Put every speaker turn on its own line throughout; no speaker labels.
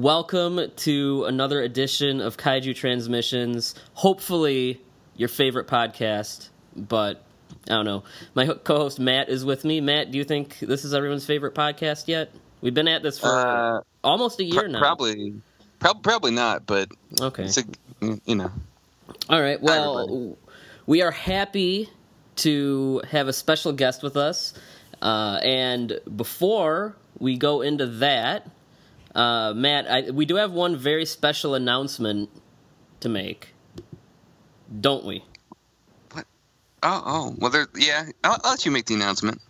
Welcome to another edition of Kaiju Transmissions. Hopefully, your favorite podcast, but I don't know. My co host Matt is with me. Matt, do you think this is everyone's favorite podcast yet? We've been at this for
Uh,
almost a year
Pro-
now.
Probably, prob- probably not. But
Okay.
it's a, you know,
All right. Well, we are happy to have a special guest with us. Uh, and before we go into that, uh, Matt, I, we do have one very special announcement to make, don't we? What?
Oh, oh, well, there. Yeah, I'll, I'll let you make the announcement.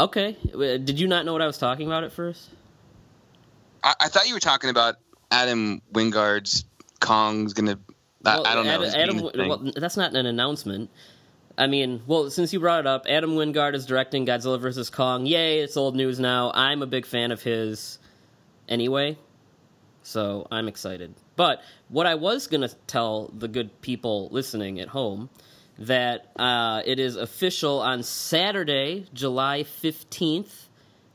Okay. Uh, Did you not know what I was talking about at first?
I, I thought you were talking about Adam Wingard's Kong's gonna. I, I don't know.
Adam,
his
Adam well, that's not an announcement. I mean, well, since you brought it up, Adam Wingard is directing Godzilla vs Kong. Yay! It's old news now. I'm a big fan of his, anyway, so I'm excited. But what I was gonna tell the good people listening at home that uh, it is official on Saturday, July fifteenth,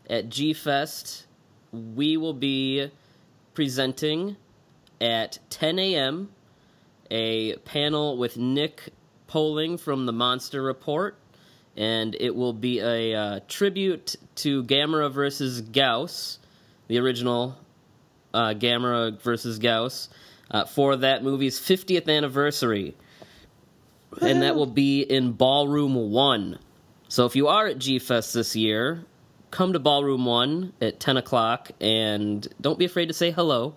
at G Fest. We will be presenting at 10 a.m a panel with Nick Poling from the Monster Report, and it will be a uh, tribute to Gamera versus Gyaos, the original uh, Gamera versus Gyaos, uh, for that movie's 50th anniversary. And that will be in Ballroom 1. So if you are at G Fest this year, come to Ballroom 1 at 10 o'clock, and don't be afraid to say hello.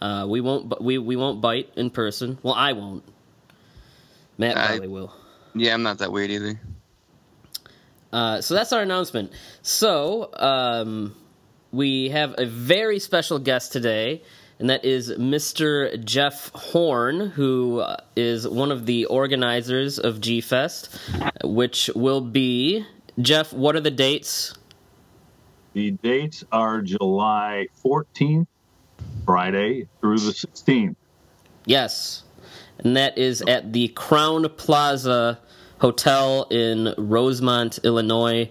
Uh, we won't. We we won't bite in person. Well, I won't. Matt
I-
probably will.
yeah, I'm not that weird either.
Uh, so that's our announcement. So um, we have a very special guest today, and that is Mr. Jeff Horne, who uh, one of the organizers of G Fest, which will be Jeff. What are the dates?
The dates are July 14th, Friday, through the 16th.
Yes. And that is at the Crowne Plaza Hotel in Rosemont, Illinois.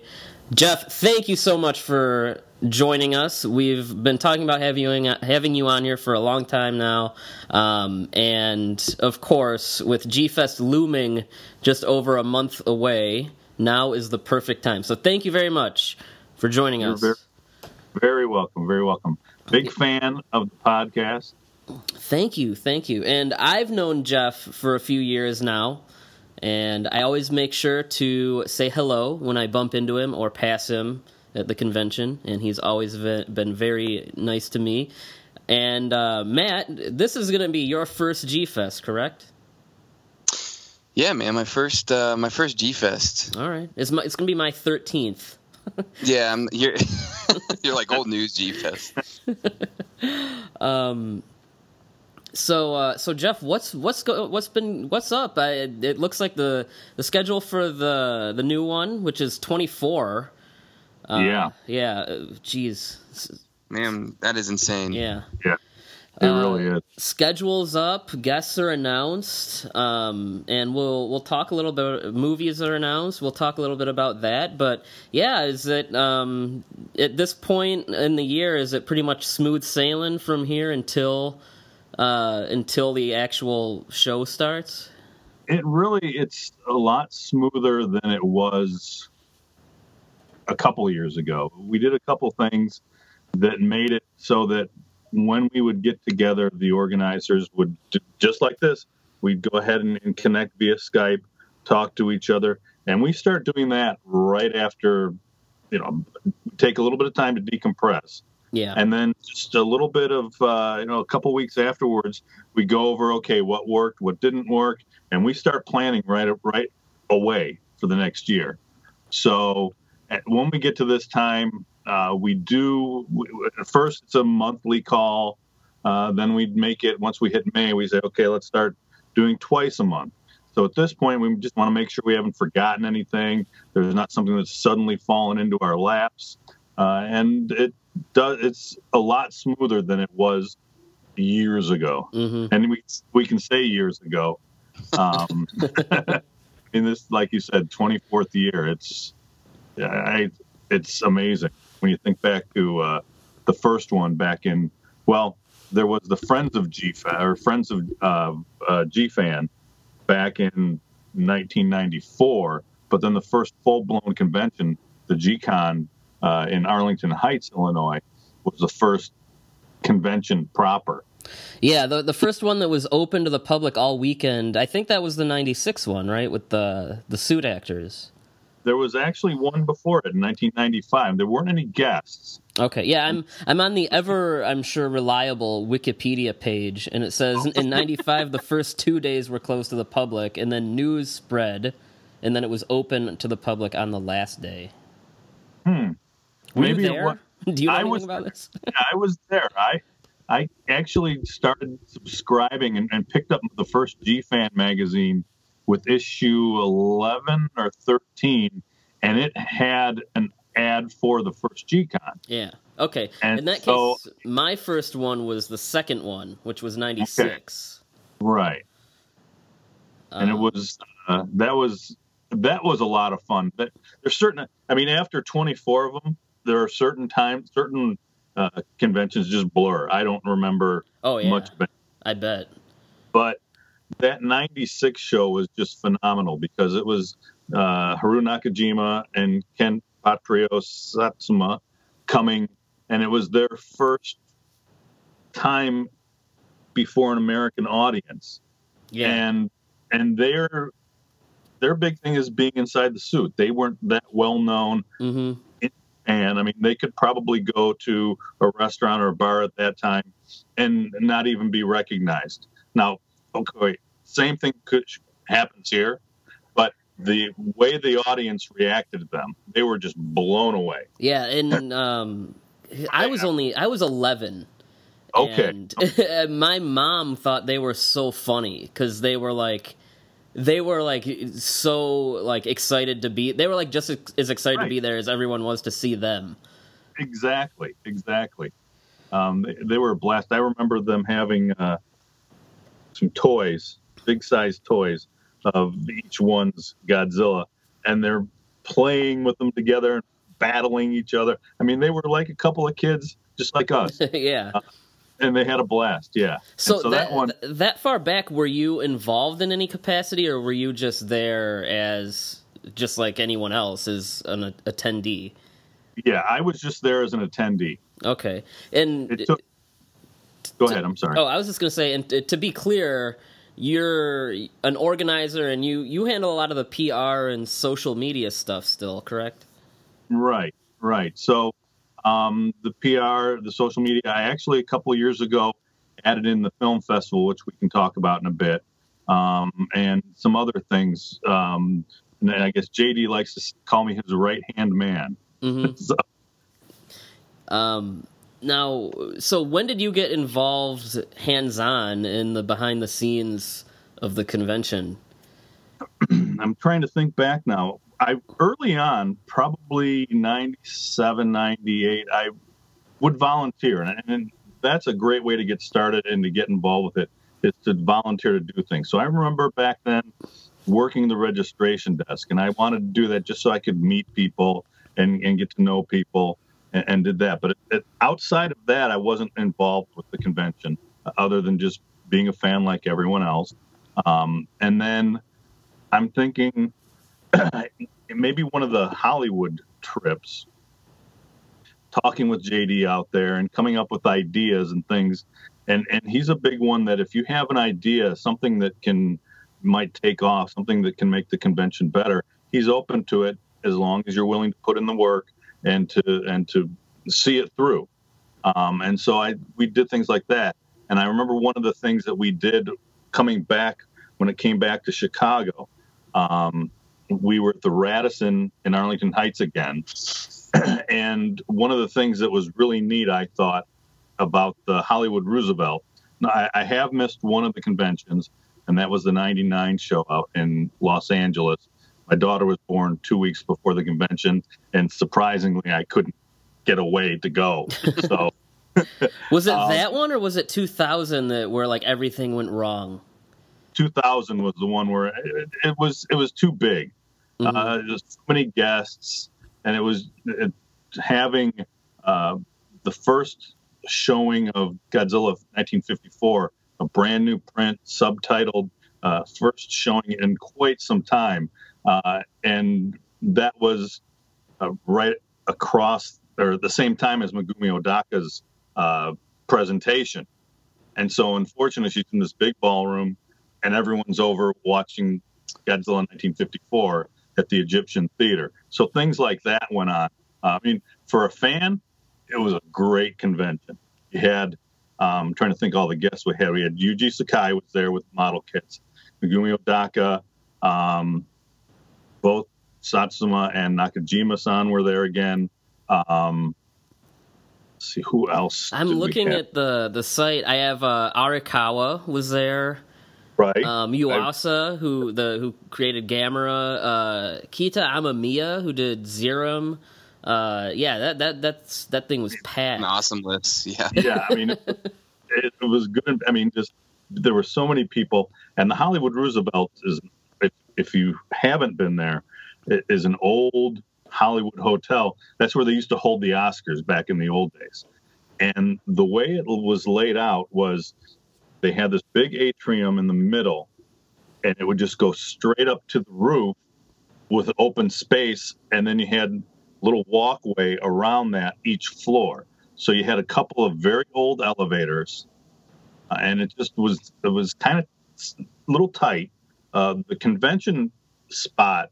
Jeff, thank you so much for joining us. We've been talking about having you, having you on here for a long time now. Um, and of course, with G Fest looming just over a month away, now is the perfect time. So thank you very much for joining
You're
us.
very, very welcome. Very welcome. Big fan of the podcast.
Thank you, thank you. And I've known Jeff for a few years now, and I always make sure to say hello when I bump into him or pass him at the convention, and he's always been very nice to me. And uh, Matt, this is going to be your first G Fest, correct?
Yeah, man, my first, uh, my first G Fest.
All right, it's my, it's going to be my thirteenth.
Yeah, I'm, you're, you're like old news G Fest.
Um, so uh, so Jeff, what's what's go, what's been what's up? I, it looks like the the schedule for the the new one, which is twenty four. Uh,
Yeah.
yeah. uh, Jeez.
Man, that is insane.
Yeah.
Yeah. It really is.
Schedules up, guests are announced, um, and we'll we'll talk a little bit. Movies are announced. We'll talk a little bit about that. But yeah, is it um, at this point in the year? Is it pretty much smooth sailing from here until uh, until the actual show starts?
It really it's a lot smoother than it was a couple years ago. We did a couple things that made it so that when we would get together, the organizers would just like this. We'd go ahead and, and connect via Skype, talk to each other, and we start doing that right after, you know, take a little bit of time to decompress.
Yeah.
And then just a little bit of, uh, you know, a couple weeks afterwards, we go over, okay, what worked, what didn't work, and we start planning right right away for the next year. So when we get to this time, uh, we do first it's a monthly call. Uh, then we make it once we hit May. We say, okay, let's start doing twice a month. So at this point, we just want to make sure we haven't forgotten anything. There's not something that's suddenly fallen into our laps, uh, and it does. It's a lot smoother than it was years ago,
mm-hmm.
and we we can say years ago. Um, in this, like you said, 24th year. It's I, it's amazing when you think back to uh, the first one back in well, there was the Friends of GFan or Friends of uh, uh, GFan back in 1994, but then the first full blown convention, the GCon uh, in Arlington Heights, Illinois, was the first convention proper.
Yeah, the the first one that was open to the public all weekend. I think that was the '96 one, right, with the the suit actors.
There was actually one before it in 1995. There weren't any guests.
Okay, yeah, I'm I'm on the ever I'm sure reliable Wikipedia page, and it says in '95 the first two days were closed to the public, and then news spread, and then it was open to the public on the last day.
Hmm.
Were Maybe you there? Do you know I
was,
about this?
I was there. I I actually started subscribing and, and picked up the first GFan magazine with issue 11 or 13, and it had an ad for the first GCon.
Yeah. Okay.
And
In that
so,
case, my first one was the second one, which was 96.
Okay. Right. Um, and it um, was, uh, that was, that was a lot of fun. But there's certain, I mean, after 24 of them, there are certain times, certain uh, conventions just blur. I don't remember
oh, yeah.
much of it.
I bet.
But that 96 show was just phenomenal because it was uh, Haruo Nakajima and Ken Patrio Satsuma coming, and it was their first time before an American audience.
Yeah.
And and their their big thing is being inside the suit. They weren't that well known.
Mm-hmm.
And I mean, they could probably go to a restaurant or a bar at that time and not even be recognized. Now, okay, same thing could happens here, but the way the audience reacted to them, they were just blown away.
Yeah, and um, I was only I was eleven.
Okay.
And my mom thought they were so funny because they were like, they were like so like excited to be. They were like just as excited right. to be there as everyone was to see them.
Exactly. Exactly. Um, they, they, were a blast. I remember them having uh, some toys big size toys of each one's Godzilla, and they're playing with them together and battling each other. I mean, they were like a couple of kids, just like us.
yeah. Uh,
and they had a blast, yeah.
So,
so
that,
that, one,
that far back, were you involved in any capacity, or were you just there as just like anyone else as an attendee?
Yeah, I was just there as an attendee.
Okay, and
it took, go to, ahead. I'm sorry.
Oh, I was just going to say, and to be clear, you're an organizer and you you handle a lot of the PR and social media stuff still, correct?
Right, right. So um, the PR, the social media. I actually a couple years ago added in the film festival, which we can talk about in a bit, um, and some other things. Um, and I guess JD likes to call me his right hand man.
Mm-hmm. so. Um, now, so when did you get involved hands on in the behind the scenes of the convention?
I'm trying to think back now. I early on, probably 97, 98, I would volunteer. And, and that's a great way to get started and to get involved with it is to volunteer to do things. So I remember back then working the registration desk, and I wanted to do that just so I could meet people and, and get to know people, and, and did that. But it, it, outside of that, I wasn't involved with the convention other than just being a fan like everyone else. Um, and then I'm thinking maybe one of the Hollywood trips, talking with JD out there and coming up with ideas and things. And and he's a big one that if you have an idea, something that can might take off, something that can make the convention better, he's open to it as long as you're willing to put in the work and to and to see it through. Um, and so I we did things like that. And I remember one of the things that we did coming back when it came back to Chicago. Um, we were at the Radisson in Arlington Heights again. and one of the things that was really neat, I thought, about the Hollywood Roosevelt. I, I have missed one of the conventions, and that was the 99 show out in Los Angeles. My daughter was born two weeks before the convention, and surprisingly, I couldn't get away to go. So,
was it um, that one, or was it 2000 that where like everything went wrong?
2000 was the one where it, it was it was too big. Mm-hmm. Uh, there's so many guests, and it was it, having uh, the first showing of Godzilla 1954, a brand new print, subtitled, uh, first showing in quite some time, uh, and that was uh, right across or the same time as Megumi Odaka's uh, presentation. And so, unfortunately, she's in this big ballroom, and everyone's over watching Godzilla 1954 at the Egyptian Theater. So things like that went on. Uh, I mean, for a fan, it was a great convention. You had, um, I'm trying to think all the guests we had. We had Yuji Sakai was there with model kits, Megumi Odaka, um, both Satsuma and Nakajima-san were there again. Um, see who else.
I'm looking at the the site. I have uh, Arakawa was there
right?
Um, Yuasa, who the who created Gamera, uh, Keita Amemiya, who did Zeiram. Uh, yeah, that that that's that thing was packed.
An awesome list. Yeah,
yeah. I mean, it, it, was good. I mean, just there were so many people, and the Hollywood Roosevelt is, if, you haven't been there, it is an old Hollywood hotel. That's where they used to hold the Oscars back in the old days. And the way it was laid out was they had this big atrium in the middle, and it would just go straight up to the roof with open space, and then you had a little walkway around that each floor. So you had a couple of very old elevators, uh, and it just was it was kind of a little tight. Uh, the convention spot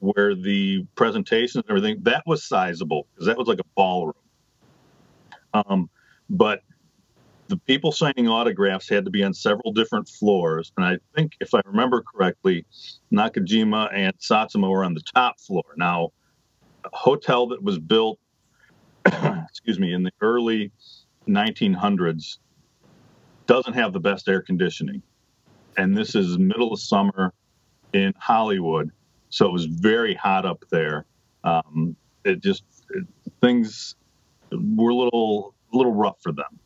where the presentations and everything that was sizable because that was like a ballroom. Um, but the people signing autographs had to be on several different floors. And I think, if I remember correctly, Nakajima and Satsuma were on the top floor. Now, a hotel that was built, excuse me, in the early 1900s doesn't have the best air conditioning. And this is middle of summer in Hollywood. So it was very hot up there. Um, it just, it, things were a little, a little rough for them.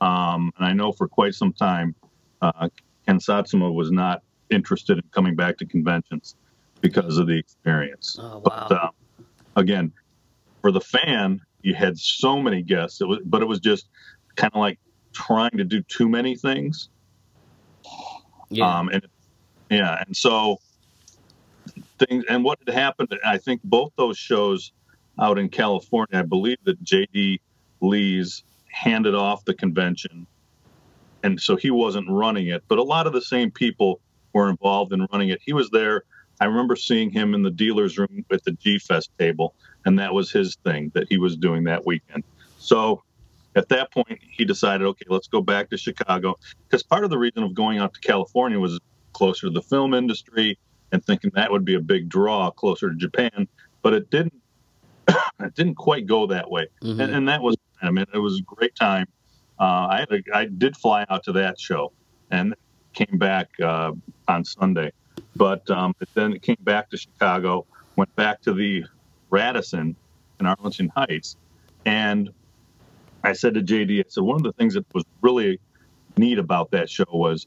Um, and I know for quite some time, uh, Ken Satsuma was not interested in coming back to conventions because of the experience.
Oh, wow.
But uh, again, for the fan, you had so many guests. It was, but it was just kind of like trying to do too many things.
Yeah.
Um, and yeah, and so things. And what had happened? I think both those shows out in California. I believe that J.D. Lees handed off the convention. And so he wasn't running it, but a lot of the same people were involved in running it. He was there. I remember seeing him in the dealer's room at the G Fest table, and that was his thing that he was doing that weekend. So at that point, he decided, okay, let's go back to Chicago. Because part of the reason of going out to California was closer to the film industry and thinking that would be a big draw closer to Japan, but it didn't. it didn't quite go that way, mm-hmm. and, and that was I mean, it was a great time. Uh, I had a, I did fly out to that show and came back uh, on Sunday, but um, then it came back to Chicago, went back to the Radisson in Arlington Heights, and I said to JD, I said one of the things that was really neat about that show was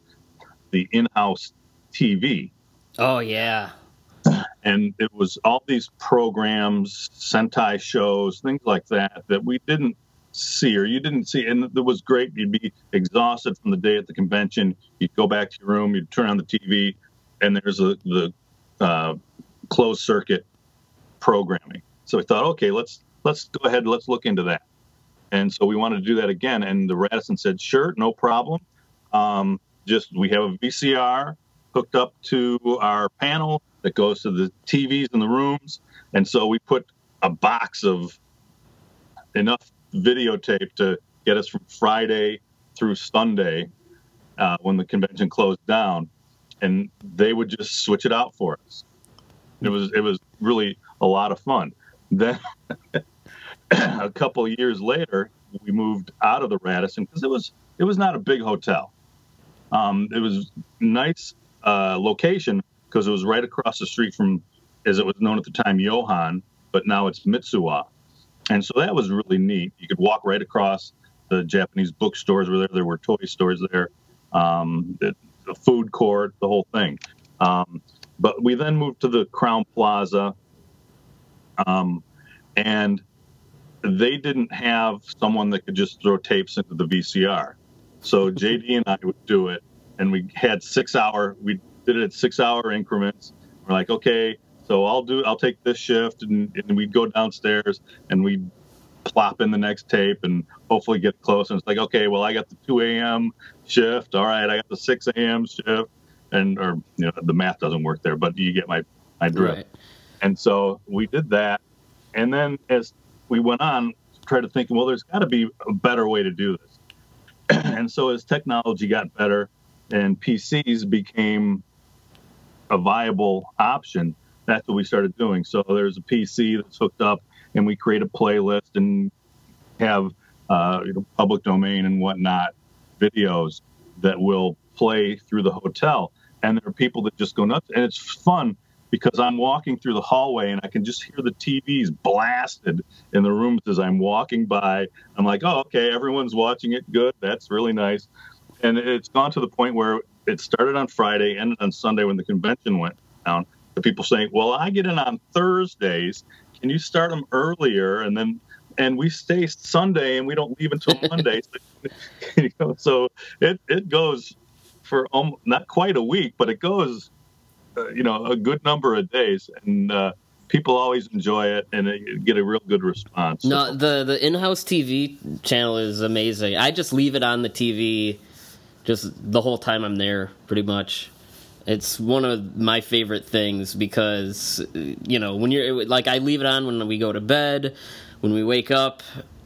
the in-house TV.
Oh yeah.
And it was all these programs, Sentai shows, things like that that we didn't see or you didn't see. And it was great. You'd be exhausted from the day at the convention. You'd go back to your room. You'd turn on the TV, and there's a, the uh, closed circuit programming. So we thought, okay, let's let's go ahead. Let's look into that. And so we wanted to do that again. And the Radisson said, sure, no problem. Um, just we have a VCR hooked up to our panel that goes to the TVs in the rooms. And so we put a box of enough videotape to get us from Friday through Sunday uh, when the convention closed down. And they would just switch it out for us. It was it was really a lot of fun. Then a couple years later, we moved out of the Radisson because it was it was not a big hotel. Um, it was nice uh, location because it was right across the street from, as it was known at the time, Yaohan, but now it's Mitsuwa, and so that was really neat. You could walk right across. The Japanese bookstores were there. There were toy stores there. Um, the, the, food court, the whole thing. Um, but we then moved to the Crowne Plaza, um, and they didn't have someone that could just throw tapes into the VCR. So JD and I would do it, and we had six hour. We did it at six hour increments. We're like, okay, so I'll do. I'll take this shift, and, and we'd go downstairs and we'd plop in the next tape and hopefully get close. And it's like, okay, well, I got the 2 a.m. shift. All right, I got the 6 a.m. shift, and or you know the math doesn't work there, but you get my my drift. Right. And so we did that, and then as we went on, tried to think, well, there's got to be a better way to do this. and so as technology got better and PCs became a viable option, that's what we started doing. So there's a PC that's hooked up, and we create a playlist and have uh, you know, public domain and whatnot videos that will play through the hotel. And there are people that just go nuts, and it's fun because I'm walking through the hallway and I can just hear the TVs blasted in the rooms as I'm walking by. I'm like, oh, okay, everyone's watching it. Good. That's really nice. And it's gone to the point where it started on Friday, ended on Sunday when the convention went down. The people saying, well, I get in on Thursdays. Can you start them earlier? And then and we stay Sunday and we don't leave until Monday. so, you know, so it, it goes for um, not quite a week, but it goes you know a good number of days, and uh, people always enjoy it and get a real good response.
No, the the in-house TV channel is amazing. I just leave it on the TV just the whole time I'm there, pretty much. It's one of my favorite things because you know when you're like I leave it on when we go to bed, when we wake up,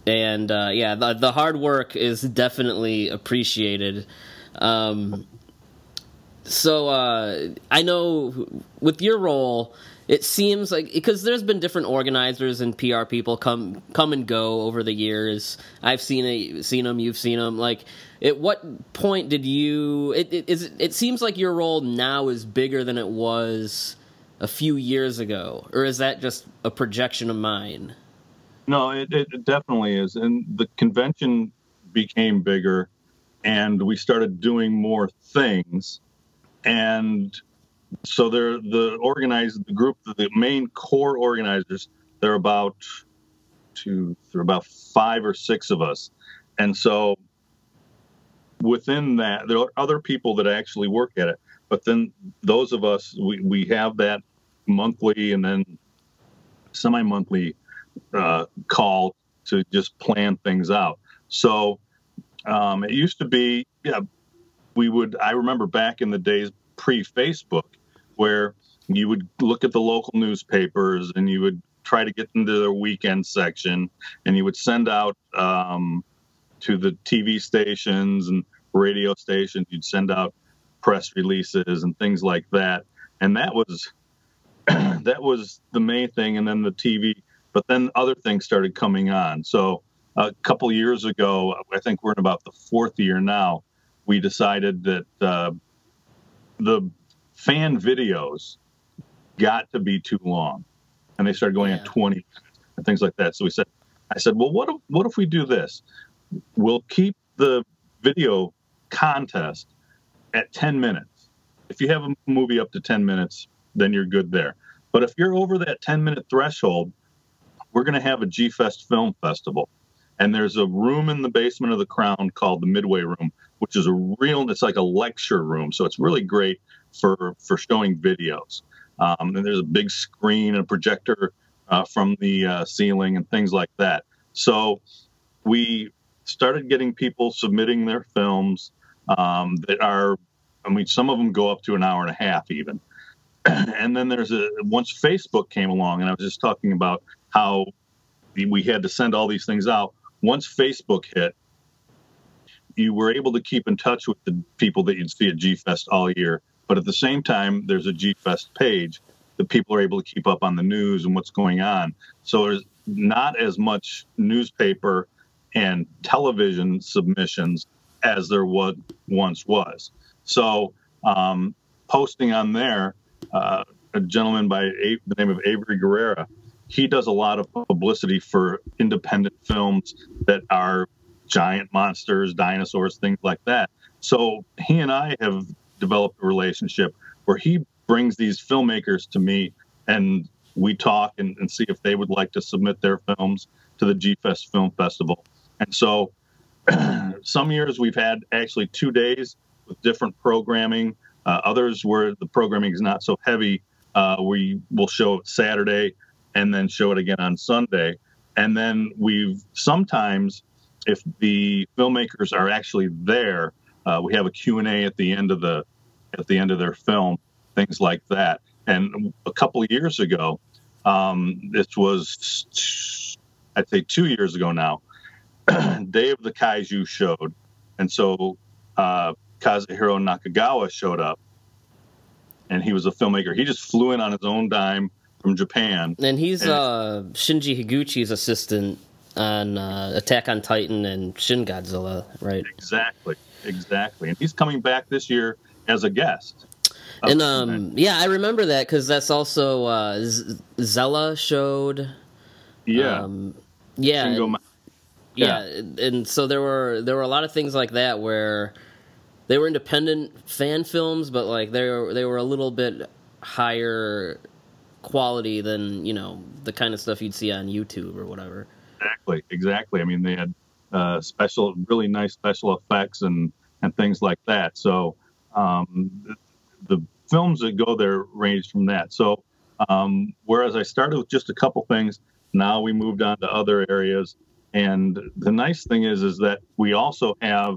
and uh, yeah, the, the hard work is definitely appreciated. Um, so uh, I know with your role, it seems like because there's been different organizers and PR people come come and go over the years. I've seen it, seen them, you've seen them. Like, at what point did you? It, it is. It seems like your role now is bigger than it was a few years ago, or is that just a projection of mine?
No, it, it definitely is, and the convention became bigger, and we started doing more things and so they're the organized the group the main core organizers they're about two they're about five or six of us. And so within that there are other people that actually work at it but then those of us we, we have that monthly and then semi-monthly uh, call to just plan things out. So um, it used to be yeah we would i remember back in the days pre-facebook where you would look at the local newspapers and you would try to get into their weekend section and you would send out um, to the tv stations and radio stations. You'd send out press releases and things like that. And that was that was the main thing. And then the tv but then other things started coming on. So a couple years ago i think we're in about the fourth year now we decided that uh, the fan videos got to be too long, and they started going yeah. at 20 and things like that. So we said, I said, well, what if, what if we do this? we'll keep the video contest at 10 minutes. If you have a movie up to 10 minutes, then you're good there. But if you're over that 10 minute threshold, we're going to have a G Fest Film Festival. And there's a room in the basement of the Crowne called the Midway Room, which is a real, it's like a lecture room. So it's really great for, for showing videos. Um, and there's a big screen and a projector uh, from the uh, ceiling and things like that. So we started getting people submitting their films um, that are, I mean, some of them go up to an hour and a half even. and then there's a once Facebook came along, and I was just talking about how we had to send all these things out. Once Facebook hit, you were able to keep in touch with the people that you'd see at G Fest all year. But at the same time, there's a G Fest page that people are able to keep up on the news and what's going on. So there's not as much newspaper and television submissions as there was once was. So um, posting on there, uh, a gentleman by a- the name of Avery Guerrera, he does a lot of publicity for independent films that are giant monsters, dinosaurs, things like that. So he and I have developed a relationship where he brings these filmmakers to me and we talk and, and see if they would like to submit their films to the G Fest Film Festival. And so some years we've had actually two days with different programming. Uh, others where the programming is not so heavy, uh, we will show it Saturday and then show it again on Sunday. And then we've sometimes, if the filmmakers are actually there, uh, we have a Q&A at the end of the at the end of their film, things like that. And a couple years ago, um, this was I'd say two years ago now, Day of the Kaiju showed, and so uh, Kazuhiro Nakagawa showed up, and he was a filmmaker. He just flew in on his own dime from Japan.
And he's and uh, Shinji Higuchi's assistant on uh, Attack on Titan and Shin Godzilla, right?
Exactly, exactly. And he's coming back this year as a guest.
And um, yeah, I remember that because that's also uh, Z- Zella showed.
Yeah.
Um, yeah. And, yeah. yeah, and so there were there were a lot of things like that where they were independent fan films, but like they were they were a little bit higher quality than you know the kind of stuff you'd see on YouTube or whatever.
Exactly, exactly. I mean, they had uh, special, really nice special effects and and things like that. So um, the, the, films that go there range from that. So um, whereas I started with just a couple things, now we moved on to other areas. And the nice thing is, is that we also have,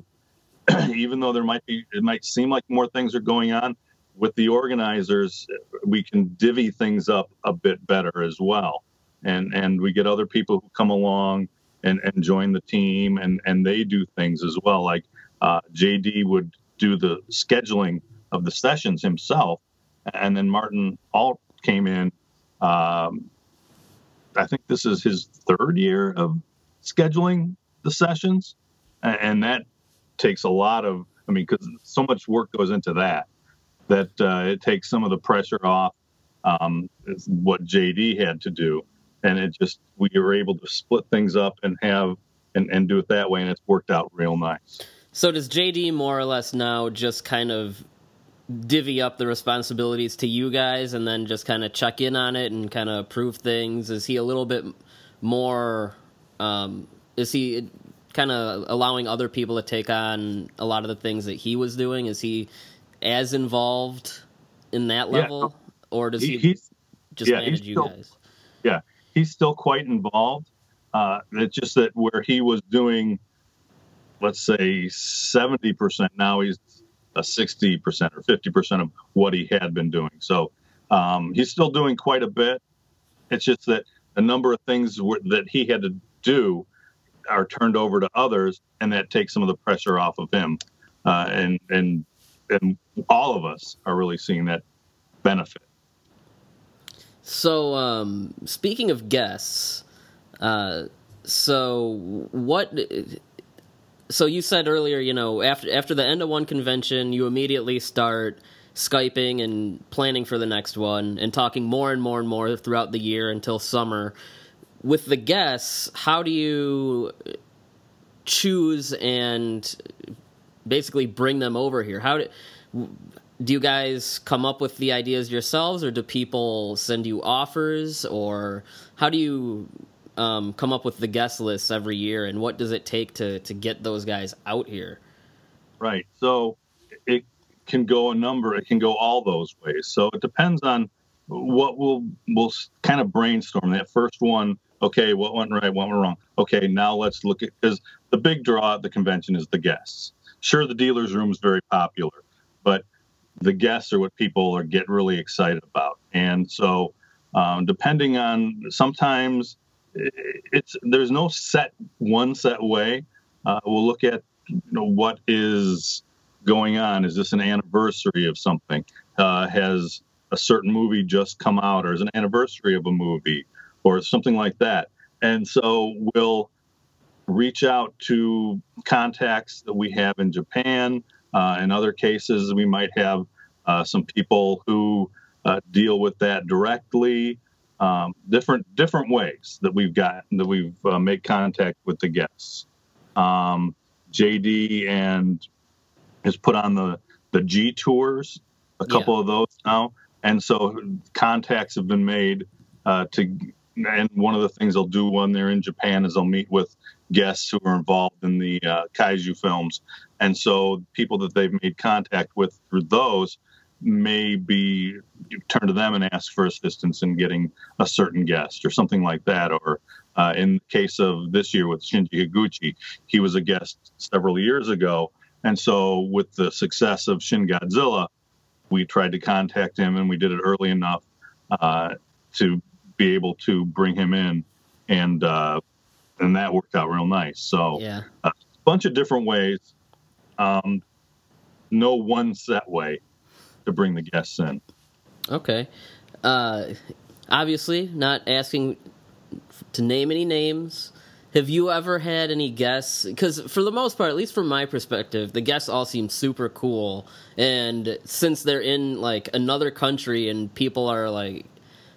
even though there might be, it might seem like more things are going on with the organizers, we can divvy things up a bit better as well. And, and we get other people who come along and, and join the team and, and they do things as well. Like uh, JD would do the scheduling of the sessions himself. And then Martin Alt came in. Um, I think this is his third year of scheduling the sessions, and that takes a lot of. I mean, because so much work goes into that that uh, it takes some of the pressure off. Um, what JD had to do, and it just we were able to split things up and have and, and do it that way, and it's worked out real nice.
So does JD more or less now just kind of divvy up the responsibilities to you guys and then just kind of check in on it and kind of approve things? Is he a little bit more um, is he kind of allowing other people to take on a lot of the things that he was doing? Is he as involved in that level, yeah. or does he, he just yeah, manage you
still,
guys?
Yeah, he's still quite involved. Uh, it's just that where he was doing, let's say, seventy percent, now he's a sixty percent or fifty percent of what he had been doing. So um, he's still doing quite a bit. It's just that a number of things were, that he had to do are turned over to others, and that takes some of the pressure off of him. Uh, and and and all of us are really seeing that benefit.
So, um, speaking of guests, uh, so what? So you said earlier, you know, after after the end of one convention, you immediately start skyping and planning for the next one, and talking more and more and more throughout the year until summer with the guests, how do you choose and basically bring them over here? How do do you guys come up with the ideas yourselves, or do people send you offers, or how do you um, come up with the guest lists every year, and what does it take to to get those guys out here?
Right. So it can go a number. It can go all those ways. So it depends on what we'll we'll kind of brainstorm. That first one, okay, what went right, what went wrong. Okay, now let's look at because the big draw at the convention is the guests. Sure, the dealer's room is very popular, but the guests are what people are get really excited about. And so, um, depending on sometimes it's there's no set one set way. Uh, we'll look at you know what is going on. Is this an anniversary of something? Uh, has a certain movie just come out, or is an anniversary of a movie, or something like that? And so we'll reach out to contacts that we have in Japan. Uh, in other cases, we might have uh, some people who uh, deal with that directly. Um, different different ways that we've got that we've uh, made contact with the guests. Um, JD and has put on the the G tours, a couple yeah. of those now, and so contacts have been made uh, to. And one of the things they'll do when they're in Japan is they'll meet with guests who are involved in the uh, kaiju films, and so people that they've made contact with through those may be turn to them and ask for assistance in getting a certain guest or something like that. Or uh, in the case of this year with Shinji Higuchi, he was a guest several years ago. And so, with the success of Shin Godzilla, we tried to contact him and we did it early enough uh, to be able to bring him in. And, uh, and that worked out real nice. So,
yeah.
a bunch of different ways. Um, no one set way to bring the guests in.
Okay. Uh, obviously, not asking to name any names. Have you ever had any guests? Because for the most part, at least from my perspective, the guests all seem super cool. And since they're in like another country and people are like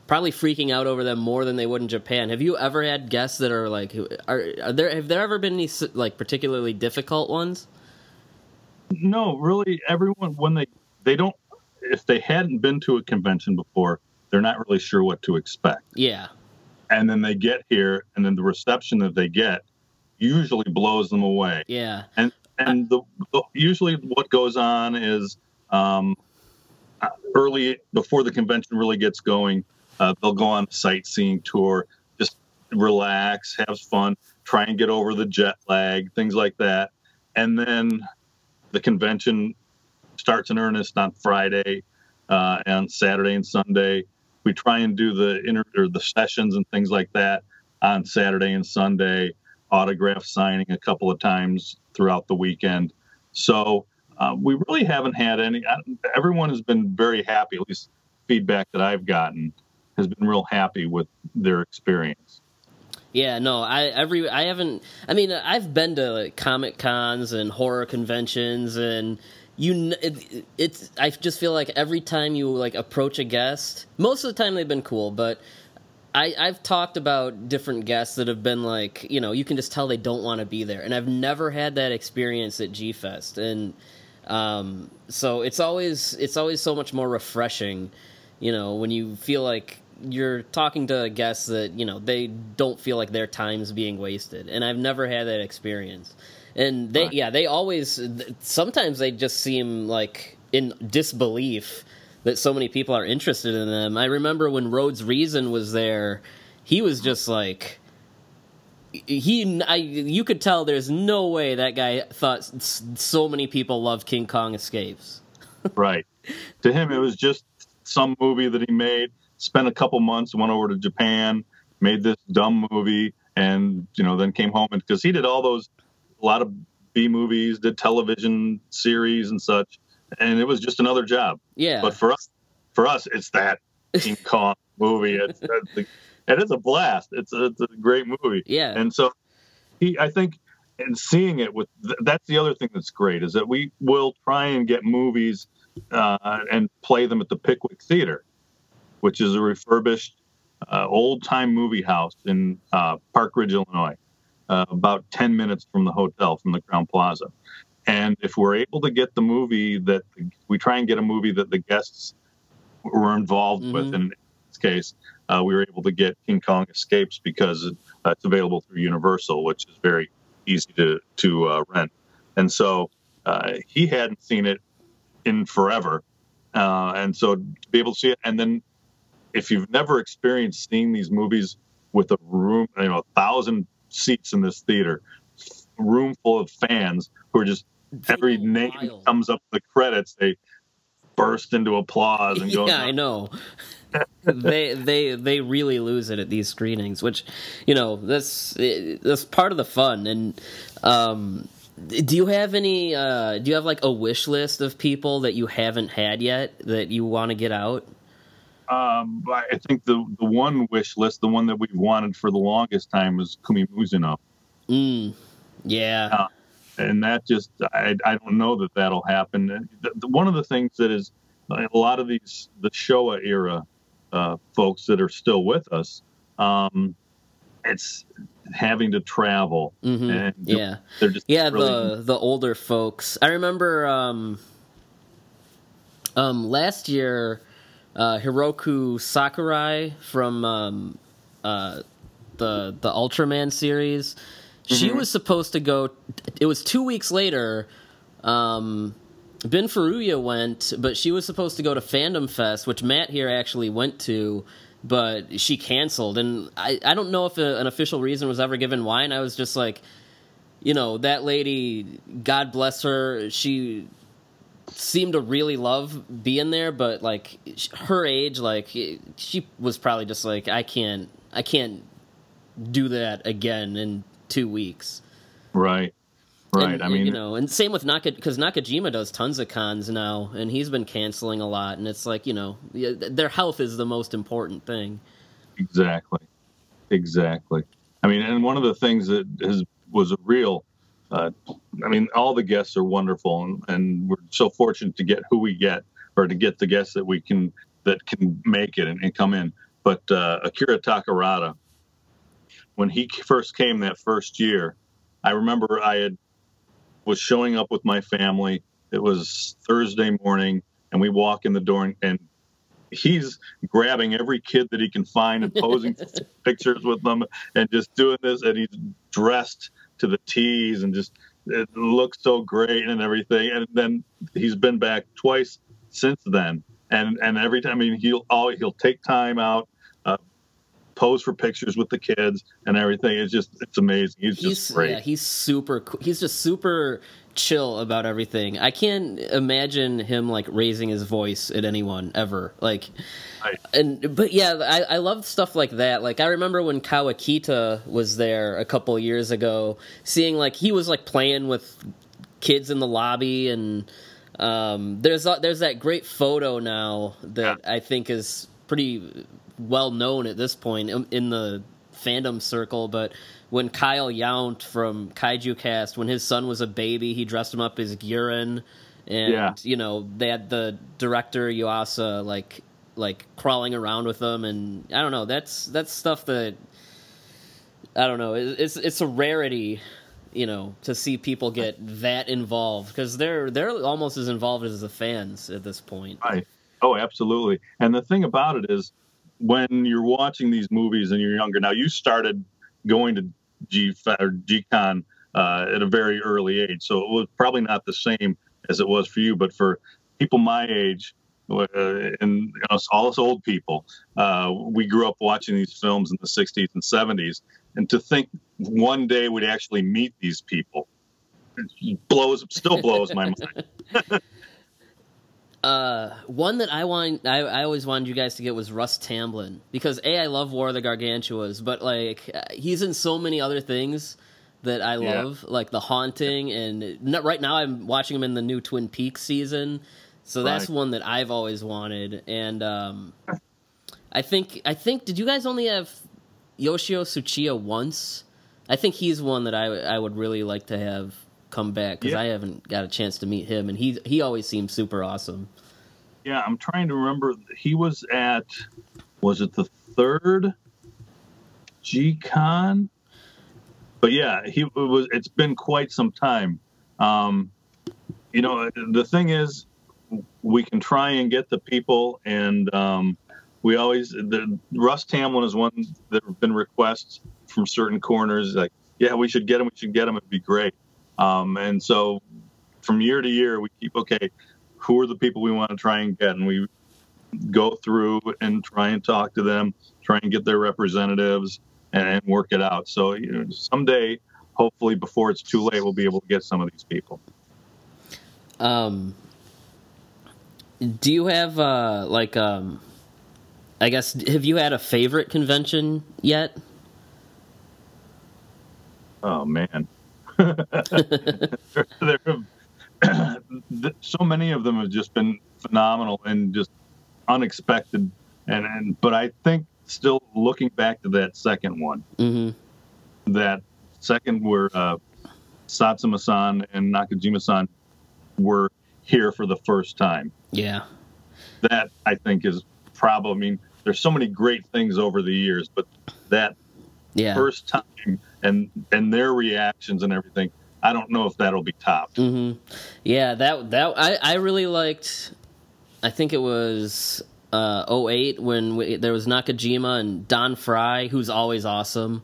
probably freaking out over them more than they would in Japan, have you ever had guests that are like are, are there? Have there ever been any like particularly difficult ones?
No, really. Everyone when they they don't if they hadn't been to a convention before, they're not really sure what to expect.
Yeah.
And then they get here, and then the reception that they get usually blows them away.
Yeah.
And and the, the usually what goes on is um, early before the convention really gets going, uh, they'll go on a sightseeing tour, just relax, have fun, try and get over the jet lag, things like that, and then the convention starts in earnest on Friday uh, and Saturday and Sunday. We try and do the inter or the sessions and things like that on Saturday and Sunday. Autograph signing a couple of times throughout the weekend. So uh, we really haven't had any. Everyone has been very happy. At least feedback that I've gotten has been real happy with their experience.
Yeah, no, I every I haven't. I mean, I've been to like, comic cons and horror conventions, and you it, it's i just feel like every time you like approach a guest most of the time they've been cool but I, I've talked about different guests that have been like, you know, you can just tell they don't want to be there, and I've never had that experience at G Fest, and um, so it's always it's always so much more refreshing, you know, when you feel like you're talking to guests that you know they don't feel like their time's being wasted, and I've never had that experience and they right. yeah they always sometimes they just seem like in disbelief that so many people are interested in them. I remember when Rhodes Reason was there, he was just like he I, you could tell there's no way that guy thought so many people loved King Kong Escapes.
right. To him it was just some movie that he made, spent a couple months, went over to Japan, made this dumb movie and you know then came home and because he did all those a lot of B movies, did television series and such, and it was just another job.
Yeah.
But for us, for us, it's that King Kong movie. It's, it's and it's a blast. It's a, it's a great movie.
Yeah.
And so he, I think, and seeing it with that's the other thing that's great is that we will try and get movies uh, and play them at the Pickwick Theater, which is a refurbished uh, old time movie house in uh, Park Ridge, Illinois uh, about 10 minutes from the hotel, from the Crowne Plaza. And if we're able to get the movie that we try and get a movie that the guests were involved mm-hmm. with, in this case, uh, we were able to get King Kong Escapes because it's available through Universal, which is very easy to to uh, rent. And so uh, he hadn't seen it in forever, uh, and so to be able to see it, and then if you've never experienced seeing these movies with a room, you know, a thousand seats in this theater, room full of fans who are just every name wild. comes up the credits, they burst into applause and go.
yeah, I know. they they they really lose it at these screenings, which you know that's that's part of the fun. And um, do you have any? Uh, do you have like a wish list of people that you haven't had yet that you want to get out?
Um, I think the the one wish list, the one that we've wanted for the longest time, was Kumi Mizuno.
Mm, yeah. Uh,
and that just, I, I don't know that that'll happen. The, the, one of the things that is a lot of these the Showa era uh, folks that are still with us, um, it's having to travel.
Mm-hmm. And yeah, they're just yeah really... the the older folks. I remember um, um, last year uh, Hiroko Sakurai from um, uh, the the Ultraman series. Mm-hmm. She was supposed to go. It was two weeks later. Um, Bin Furuya went, but she was supposed to go to Fandom Fest, which Matt here actually went to, but she canceled. And I, I don't know if a, an official reason was ever given why. And I was just like, you know, that lady, God bless her, she seemed to really love being there, but like her age, like she was probably just like, I can't, I can't do that again in two weeks.
Right. Right.
And,
I mean,
you know, and same with Naka because Nakajima does tons of cons now, and he's been canceling a lot. And it's like, you know, their health is the most important thing.
Exactly. Exactly. I mean, and one of the things that has was a real uh, I mean, all the guests are wonderful, and, and, we're so fortunate to get who we get, or to get the guests that we can that can make it and, and come in. But uh, Akira Takarada, when he first came that first year, I remember I had was showing up with my family. It was Thursday morning, and we walk in the door, and, and he's grabbing every kid that he can find and posing pictures with them, and just doing this. And he's dressed to the T's and just it looks so great and everything. And then he's been back twice since then. And and every time, I mean, he'll always, he'll take time out, uh, pose for pictures with the kids and everything. It's just it's amazing. He's, he's just great.
Yeah, he's super. Cool. He's just super chill about everything. I can't imagine him like raising his voice at anyone ever. Like, right. and but yeah, I, I love stuff like that. Like I remember when Kawakita was there a couple years ago, seeing like he was like playing with kids in the lobby, and um, there's there's that great photo now that yeah. I think is pretty well known at this point in the fandom circle, but when Kyle Yount from Kaiju Cast, when his son was a baby, he dressed him up as Guiron, and yeah. you know they had the director Yuasa like like crawling around with them, and I don't know. That's that's stuff that I don't know. It's it's a rarity, you know, to see people get that involved because they're they're almost as involved as the fans at this point.
Right. Oh, absolutely. And the thing about it is, when you're watching these movies and you're younger, now you started going to G or GCon uh, at a very early age, so it was probably not the same as it was for you. But for people my age, uh, and you know, all us old people, uh, we grew up watching these films in the '60s and '70s, and to think one day we'd actually meet these people blows still blows my mind.
Uh, one that I want, I, I always wanted you guys to get was Russ Tamblyn because a I love War of the Gargantuas, but like uh, he's in so many other things that I love, yeah. like The Haunting, and right now I'm watching him in the new Twin Peaks season, so that's right. one that I've always wanted. And um, I think I think did you guys only have Yoshio Tsuchiya once? I think he's one that I I would really like to have come back because yeah. I haven't got a chance to meet him, and he he always seems super awesome.
Yeah, I'm trying to remember. He was at was it the third G Con? but yeah, he was. It's been quite some time. Um, you know, the thing is, we can try and get the people, and um, we always the Russ Tamblyn is one that have been requests from certain corners like, yeah, we should get him, we should get him, it'd be great. Um, and so from year to year, we keep okay, who are the people we want to try and get, and we go through and try and talk to them, try and get their representatives, and, and work it out. So you know, someday, hopefully, before it's too late, we'll be able to get some of these people.
Um, do you have uh, like um, I guess have you had a favorite convention yet?
Oh man, there, there have, so many of them have just been phenomenal and just unexpected. And, and but I think still looking back to that second one,
mm-hmm.
that second where uh, Satsuma-san and Nakajima-san were here for the first time.
Yeah,
that I think is probably. I mean, there's so many great things over the years, but that
yeah.
first time and and their reactions and everything, I don't know if that'll be topped.
Mm-hmm. Yeah, that that I I really liked. I think it was uh, 08 when we, there was Nakajima and Don Frye, who's always awesome.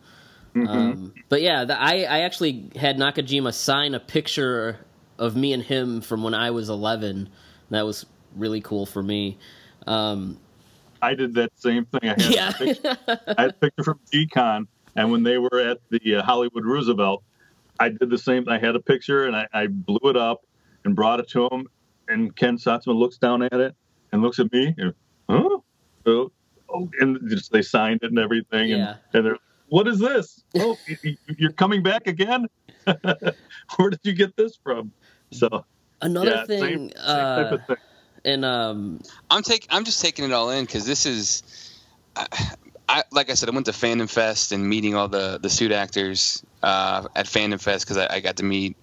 Mm-hmm.
Um, but yeah, the, I I actually had Nakajima sign a picture of me and him from when I was 11. That was really cool for me. Um,
I did that same thing. I had,
Yeah.
a, picture, I had a picture from G-Con, and when they were at the uh, Hollywood Roosevelt, I did the same. I had a picture, and I, I blew it up and brought it to him. And Ken Satsuma looks down at it and looks at me, and, huh? Oh, oh, and just, they signed it and everything.
Yeah.
And, and they're, what is this? Oh, y- y- you're coming back again? Where did you get this from? So
another
yeah,
thing,
same, same
uh,
type of thing.
and um,
I'm taking I'm just taking it all in because this is, I, I like I said I went to Fandom Fest and meeting all the the suit actors uh, at Fandom Fest because I, I got to meet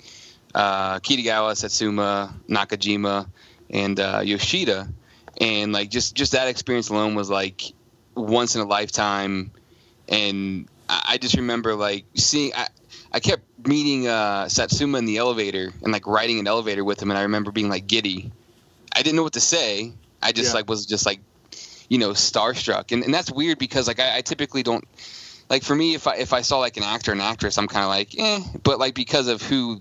uh, Kitagawa, Satsuma, Nakajima, and uh, Yoshida, and like just just that experience alone was like once in a lifetime, and I, I just remember like seeing I. I kept meeting uh, Satsuma in the elevator and like riding an elevator with him, and I remember being like giddy. I didn't know what to say. I just
Yeah.
like was just like, you know, starstruck, and and that's weird because like I, I typically don't like for me if I if I saw like an actor and actress, I'm kind of like eh, but like because of who,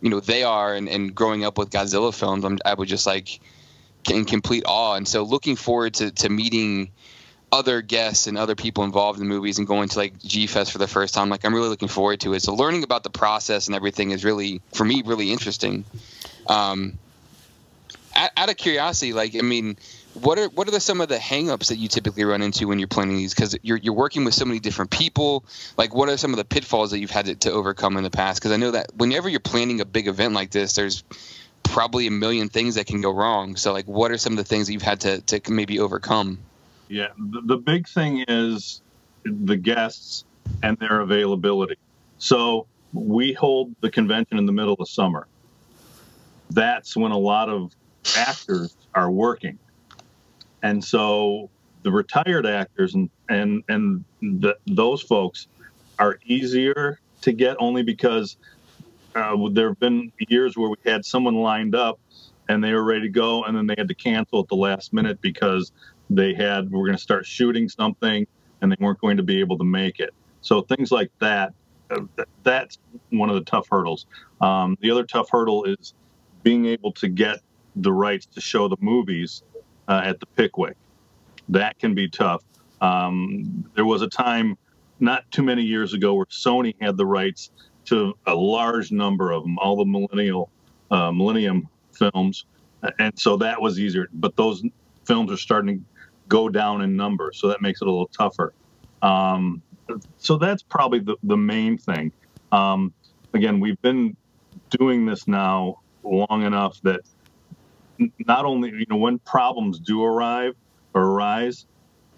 you know, they are and, and growing up with Godzilla films, I'm, I would just like in complete awe, and so looking forward to to meeting other guests and other people involved in the movies and going to like G Fest for the first time. Like I'm really looking forward to it. So learning about the process and everything is really for me really interesting. Um, out, out of curiosity, like I mean, what are what are the, some of the hangups that you typically run into when you're planning these? Because you're you're working with so many different people. Like, what are some of the pitfalls that you've had to, to overcome in the past? Because I know that whenever you're planning a big event like this, there's probably a million things that can go wrong. So, like, what are some of the things that you've had to to maybe overcome?
Yeah, the, the big thing is the guests and their availability. So we hold the convention in the middle of summer. That's when a lot of actors are working, and so the retired actors and and and the, those folks are easier to get only because uh, there have been years where we had someone lined up and they were ready to go, and then they had to cancel at the last minute because they had we're going to start shooting something and they weren't going to be able to make it. So things like that. Uh, that's one of the tough hurdles. Um, the other tough hurdle is being able to get the rights to show the movies uh, at the Pickwick. That can be tough. Um, there was a time not too many years ago where Sony had the rights to a large number of them, all the millennial uh, Millennium films, and so that was easier. But those films are starting to go down in number, so that makes it a little tougher. Um, so that's probably the, the main thing. Um, again, we've been doing this now long enough that not only you know when problems do arrive or arise,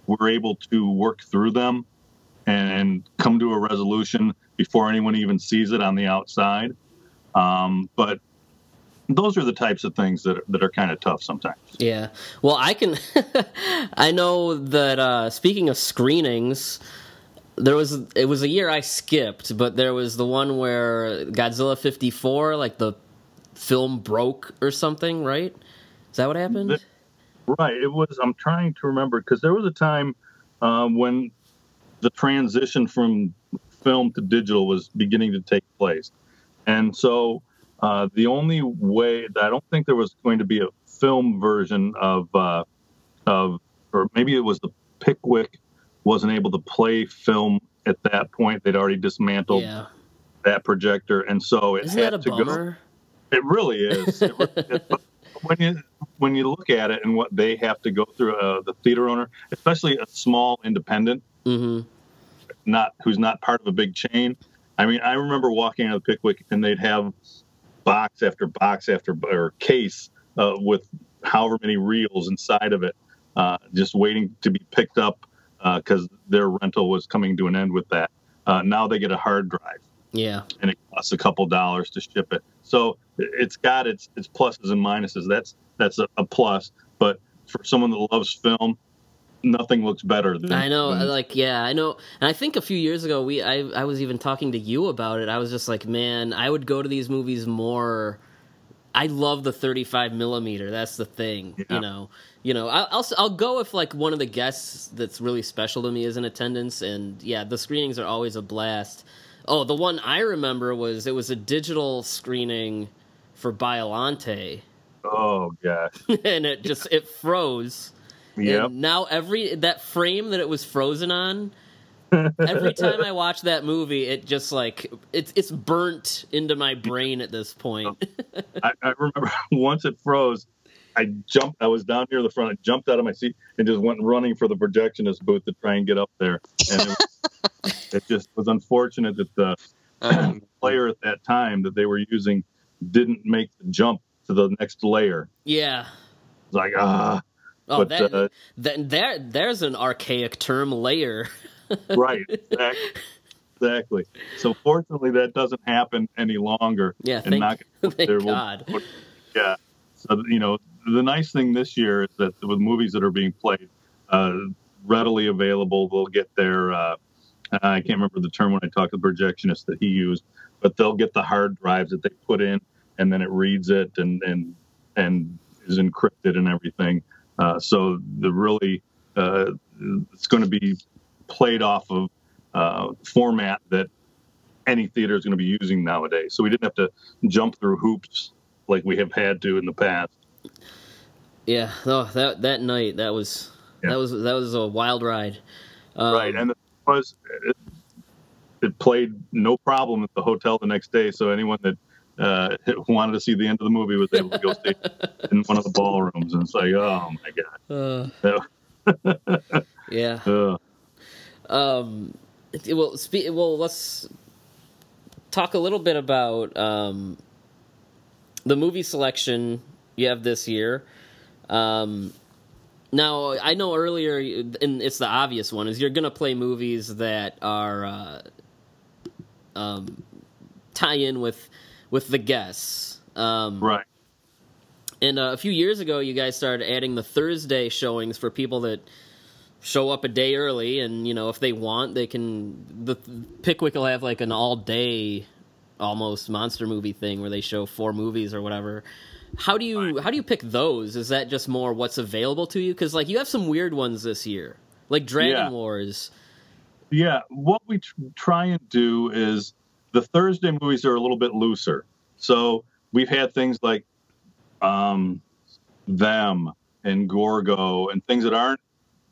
we're able to work through them and come to a resolution before anyone even sees it on the outside. Um, but those are the types of things that are, that are kind of tough sometimes.
Yeah. Well, I can. I know that uh, speaking of screenings, there was it was a year I skipped, but there was the one where Godzilla 54 like the film broke or something, right? Is that what happened?
Right. It was I'm trying to remember because there was a time um, when the transition from film to digital was beginning to take place. And so uh, the only way I don't think there was going to be a film version of uh, of or maybe it was the Pickwick wasn't able to play film at that point. They'd already dismantled
yeah.
that projector, and so it
Isn't
had to
bummer?
go. It really is. It, it, when you when you look at it and what they have to go through, uh, the theater owner, especially a small independent,
Mm-hmm.
not who's not part of a big chain. I mean, I remember walking out of Pickwick and they'd have box after box after or case uh, with however many reels inside of it, uh, just waiting to be picked up because uh, their rental was coming to an end with that. Uh, now they get a hard drive,
Yeah.
and it costs a couple dollars to ship it. So it's got its its pluses and minuses. That's that's a, a plus. But for someone that loves film, nothing looks better than
I know,
than-
like, yeah, I know. And I think a few years ago, we, I, I was even talking to you about it. I was just like, man, I would go to these movies more. I love the 35 millimeter. That's the thing,
Yeah.
you know. You know, I'll, I'll I'll go if like one of the guests that's really special to me is in attendance, and yeah, the screenings are always a blast. Oh, the one I remember was it was a digital screening for Biolante,
Oh gosh.
and it just it froze.
Yep.
And now every that frame that it was frozen on, every time I watch that movie, it just like it's it's burnt into my brain at this point.
I, I remember once it froze, I jumped. I was down near the front. I jumped out of my seat and just went running for the projectionist booth to try and get up there. And it, was- it just was unfortunate that the
Um,
player at that time that they were using didn't make the jump to the next layer.
yeah.
It's like ah,
Oh,
But,
that,
uh,
that there there's an archaic term layer.
right, exactly. Exactly. So fortunately, that doesn't happen any longer.
Yeah,
and
thank-
not-
thank
there will-
God.
yeah. So you know, the nice thing this year is that with movies that are being played uh, readily available, they'll get their. Uh, I can't remember the term when I talked to the projectionist that he used, but they'll get the hard drives that they put in, and then it reads it and and and is encrypted and everything. Uh, so the really uh, it's going to be played off of uh, format that any theater is going to be using nowadays. So we didn't have to jump through hoops like we have had to in the past.
Yeah. Oh, that that night that was
Yeah.
that was that was a wild ride. Um,
right, and it was it, it played no problem at the hotel the next day. So anyone that uh, wanted to see the end of the movie was able to go see it in one of the ballrooms, and it's like, oh my god,
uh, yeah.
uh,
Um, well, spe- well, let's talk a little bit about um, the movie selection you have this year. Um, now, I know earlier, and it's the obvious one, is you're going to play movies that are uh, um, tie in with with the guests. Um,
right,
and uh, a few years ago, you guys started adding the Thursday showings for people that show up a day early, and you know if they want, they can. The Pickwick will have like an all day, almost monster movie thing where they show four movies or whatever. How do you how do you pick those? Is that just more what's available to you? Because like you have some weird ones this year, like Dragon
Yeah.
Wars.
yeah. What we tr- try and do is the Thursday movies are a little bit looser. So we've had things like um, them and Gorgo and things that aren't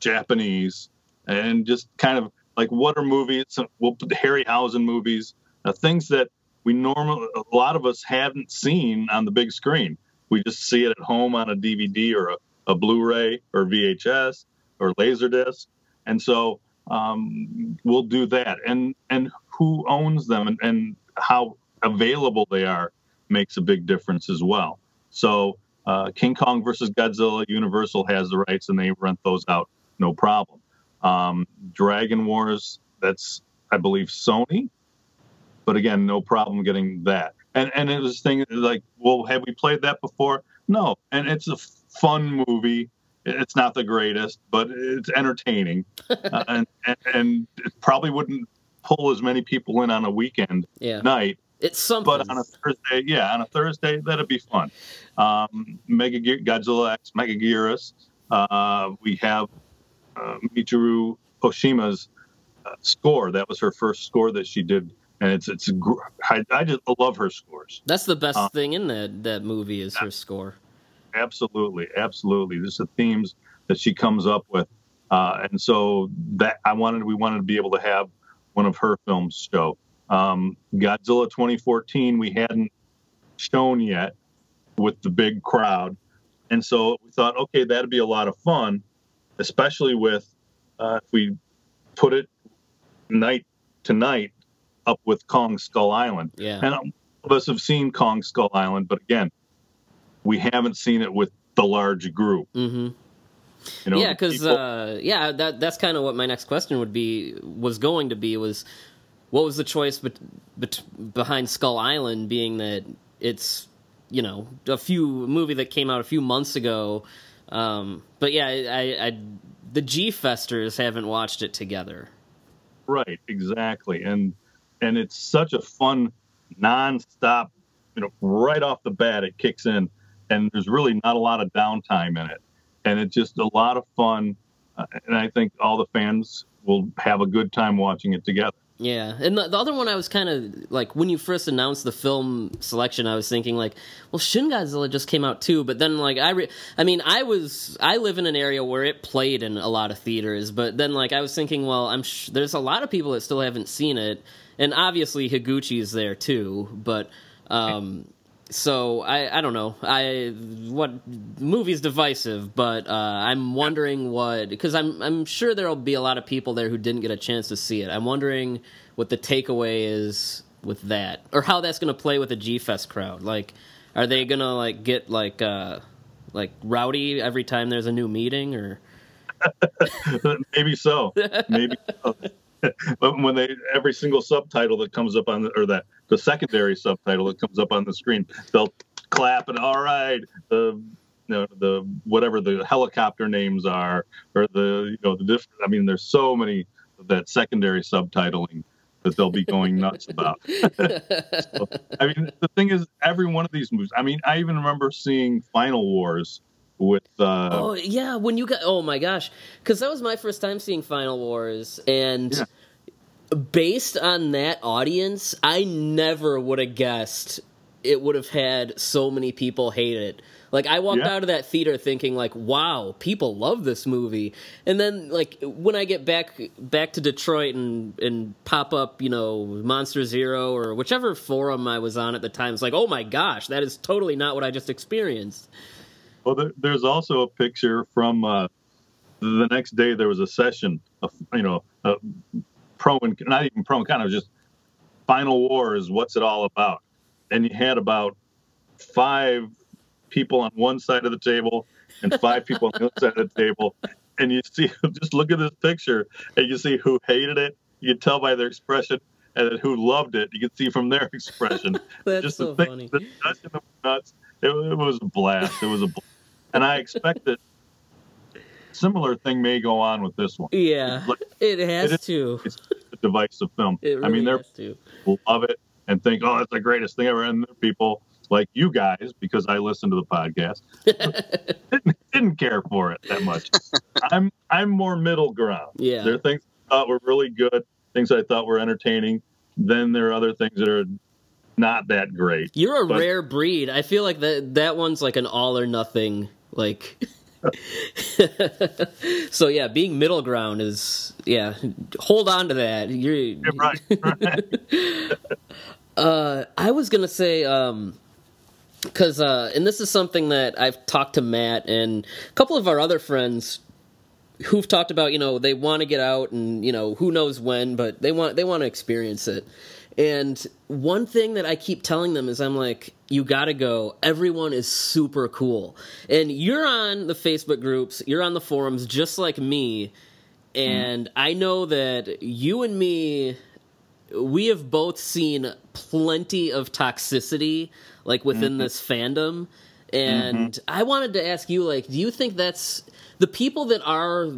Japanese and just kind of like what are movies? We'll put the Harryhausen movies, uh, things that we normally a lot of us haven't seen on the big screen. We just see it at home on a DVD or a, a Blu-ray or VHS or Laserdisc, and so um, we'll do that. And and who owns them and, and how available they are makes a big difference as well. So uh, King Kong versus Godzilla, Universal has the rights and they rent those out, no problem. Um, Dragon Wars, that's I believe Sony, but again, no problem getting that. And and it was thing like, well, have we played that before? No, and it's a fun movie. It's not the greatest, but it's entertaining, uh, and, and and it probably wouldn't pull as many people in on a weekend
Yeah.
night.
It's something.
But on a Thursday, yeah, on a Thursday, that'd be fun. Um, Mega Godzilla X Megaguirus. Uh, we have uh, Michiru Oshima's uh, score. That was her first score that she did, and it's it's. I, I just love her scores.
That's the best
Uh,
thing in that that movie is her score.
Absolutely, absolutely. Just the themes that she comes up with, uh, and so that I wanted we wanted to be able to have one of her films show. Um, Godzilla 2014 we hadn't shown yet with the big crowd, and so we thought, okay, that'd be a lot of fun, especially with uh, if we put it night to night up with Kong Skull Island.
Yeah.
And um, of us have seen Kong Skull Island, but again, we haven't seen it with the large group.
Mm-hmm.
You know,
yeah, because
people-
uh, yeah, that that's kind of what my next question would be was going to be was what was the choice bet- behind Skull Island being that it's you know a few movie that came out a few months ago, um, but yeah, I, I the G Festers haven't watched it together.
right, exactly, and and it's such a fun, non-stop. You know, right off the bat, it kicks in, and there's really not a lot of downtime in it, and it's just a lot of fun. Uh, and I think all the fans will have a good time watching it together.
Yeah, and the, the other one I was kind of like when you first announced the film selection, I was thinking like, well, Shin Godzilla just came out too, but then like I, re- I mean, I was I live in an area where it played in a lot of theaters, but then like I was thinking, well, I'm sh- there's a lot of people that still haven't seen it, and obviously Higuchi's there too, but um, so I I don't know I what movie's divisive, but uh, I'm wondering what because I'm I'm sure there'll be a lot of people there who didn't get a chance to see it. I'm wondering what the takeaway is with that, or how that's going to play with the G Fest crowd. Like, are they going to like get like uh like rowdy every time there's a new meeting, or
Maybe so. Maybe so. but when they every single subtitle that comes up on the, or that the secondary subtitle that comes up on the screen, they'll clap and all right, the you know the whatever the helicopter names are or the you know the different. I mean, there's so many that secondary subtitling that they'll be going nuts about. So, I mean, the thing is, every one of these movies. I mean, I even remember seeing Final Wars with. Uh,
Oh yeah, when you got oh my gosh, because that was my first time seeing Final Wars, and
Yeah.
based on that audience, I never would have guessed it would have had so many people hate it. Like I walked
Yeah.
out of that theater thinking like, "Wow, people love this movie." And then like when I get back back to Detroit and and pop up, you know, Monster Zero or whichever forum I was on at the time, it's like, "Oh my gosh, that is totally not what I just experienced."
Well, there, there's also a picture from uh, the next day. There was a session, of, you know, pro and not even pro and kind of just final war is what's it all about, and you had about five people on one side of the table and five people on the other side of the table, and you see just look at this picture and you see who hated it. You can tell by their expression. And who loved it, you can see from their expression.
That's
just
so
the thing,
funny.
the nuts. It, it was a blast. It was a, blast. And I expect that similar thing may go on with this one.
Yeah,
Like,
it has
it is-
to.
It's a divisive film.
Really
I mean, they're
to.
people love it and think, oh, that's the greatest thing ever. And there are people like you guys, because I listen to the podcast, didn't, didn't care for it that much. I'm I'm more middle ground.
Yeah.
There are things I thought were really good, things I thought were entertaining. Then there are other things that are not that great.
You're a
But-
rare breed. I feel like that that one's like an all or nothing. Like, so yeah, being middle ground is yeah. Hold on to that. You're
right. right.
Uh, I was gonna say, um, because uh, and this is something that I've talked to Matt and a couple of our other friends who've talked about. You know, they want to get out, and you know, who knows when, but they want they want to experience it. And one thing that I keep telling them is, I'm like, you gotta go. Everyone is super cool, and you're on the Facebook groups, you're on the forums, just like me. And I know that you and me we have both seen plenty of toxicity like within this fandom And mm-hmm. I wanted to ask you, like, do you think that's the people that are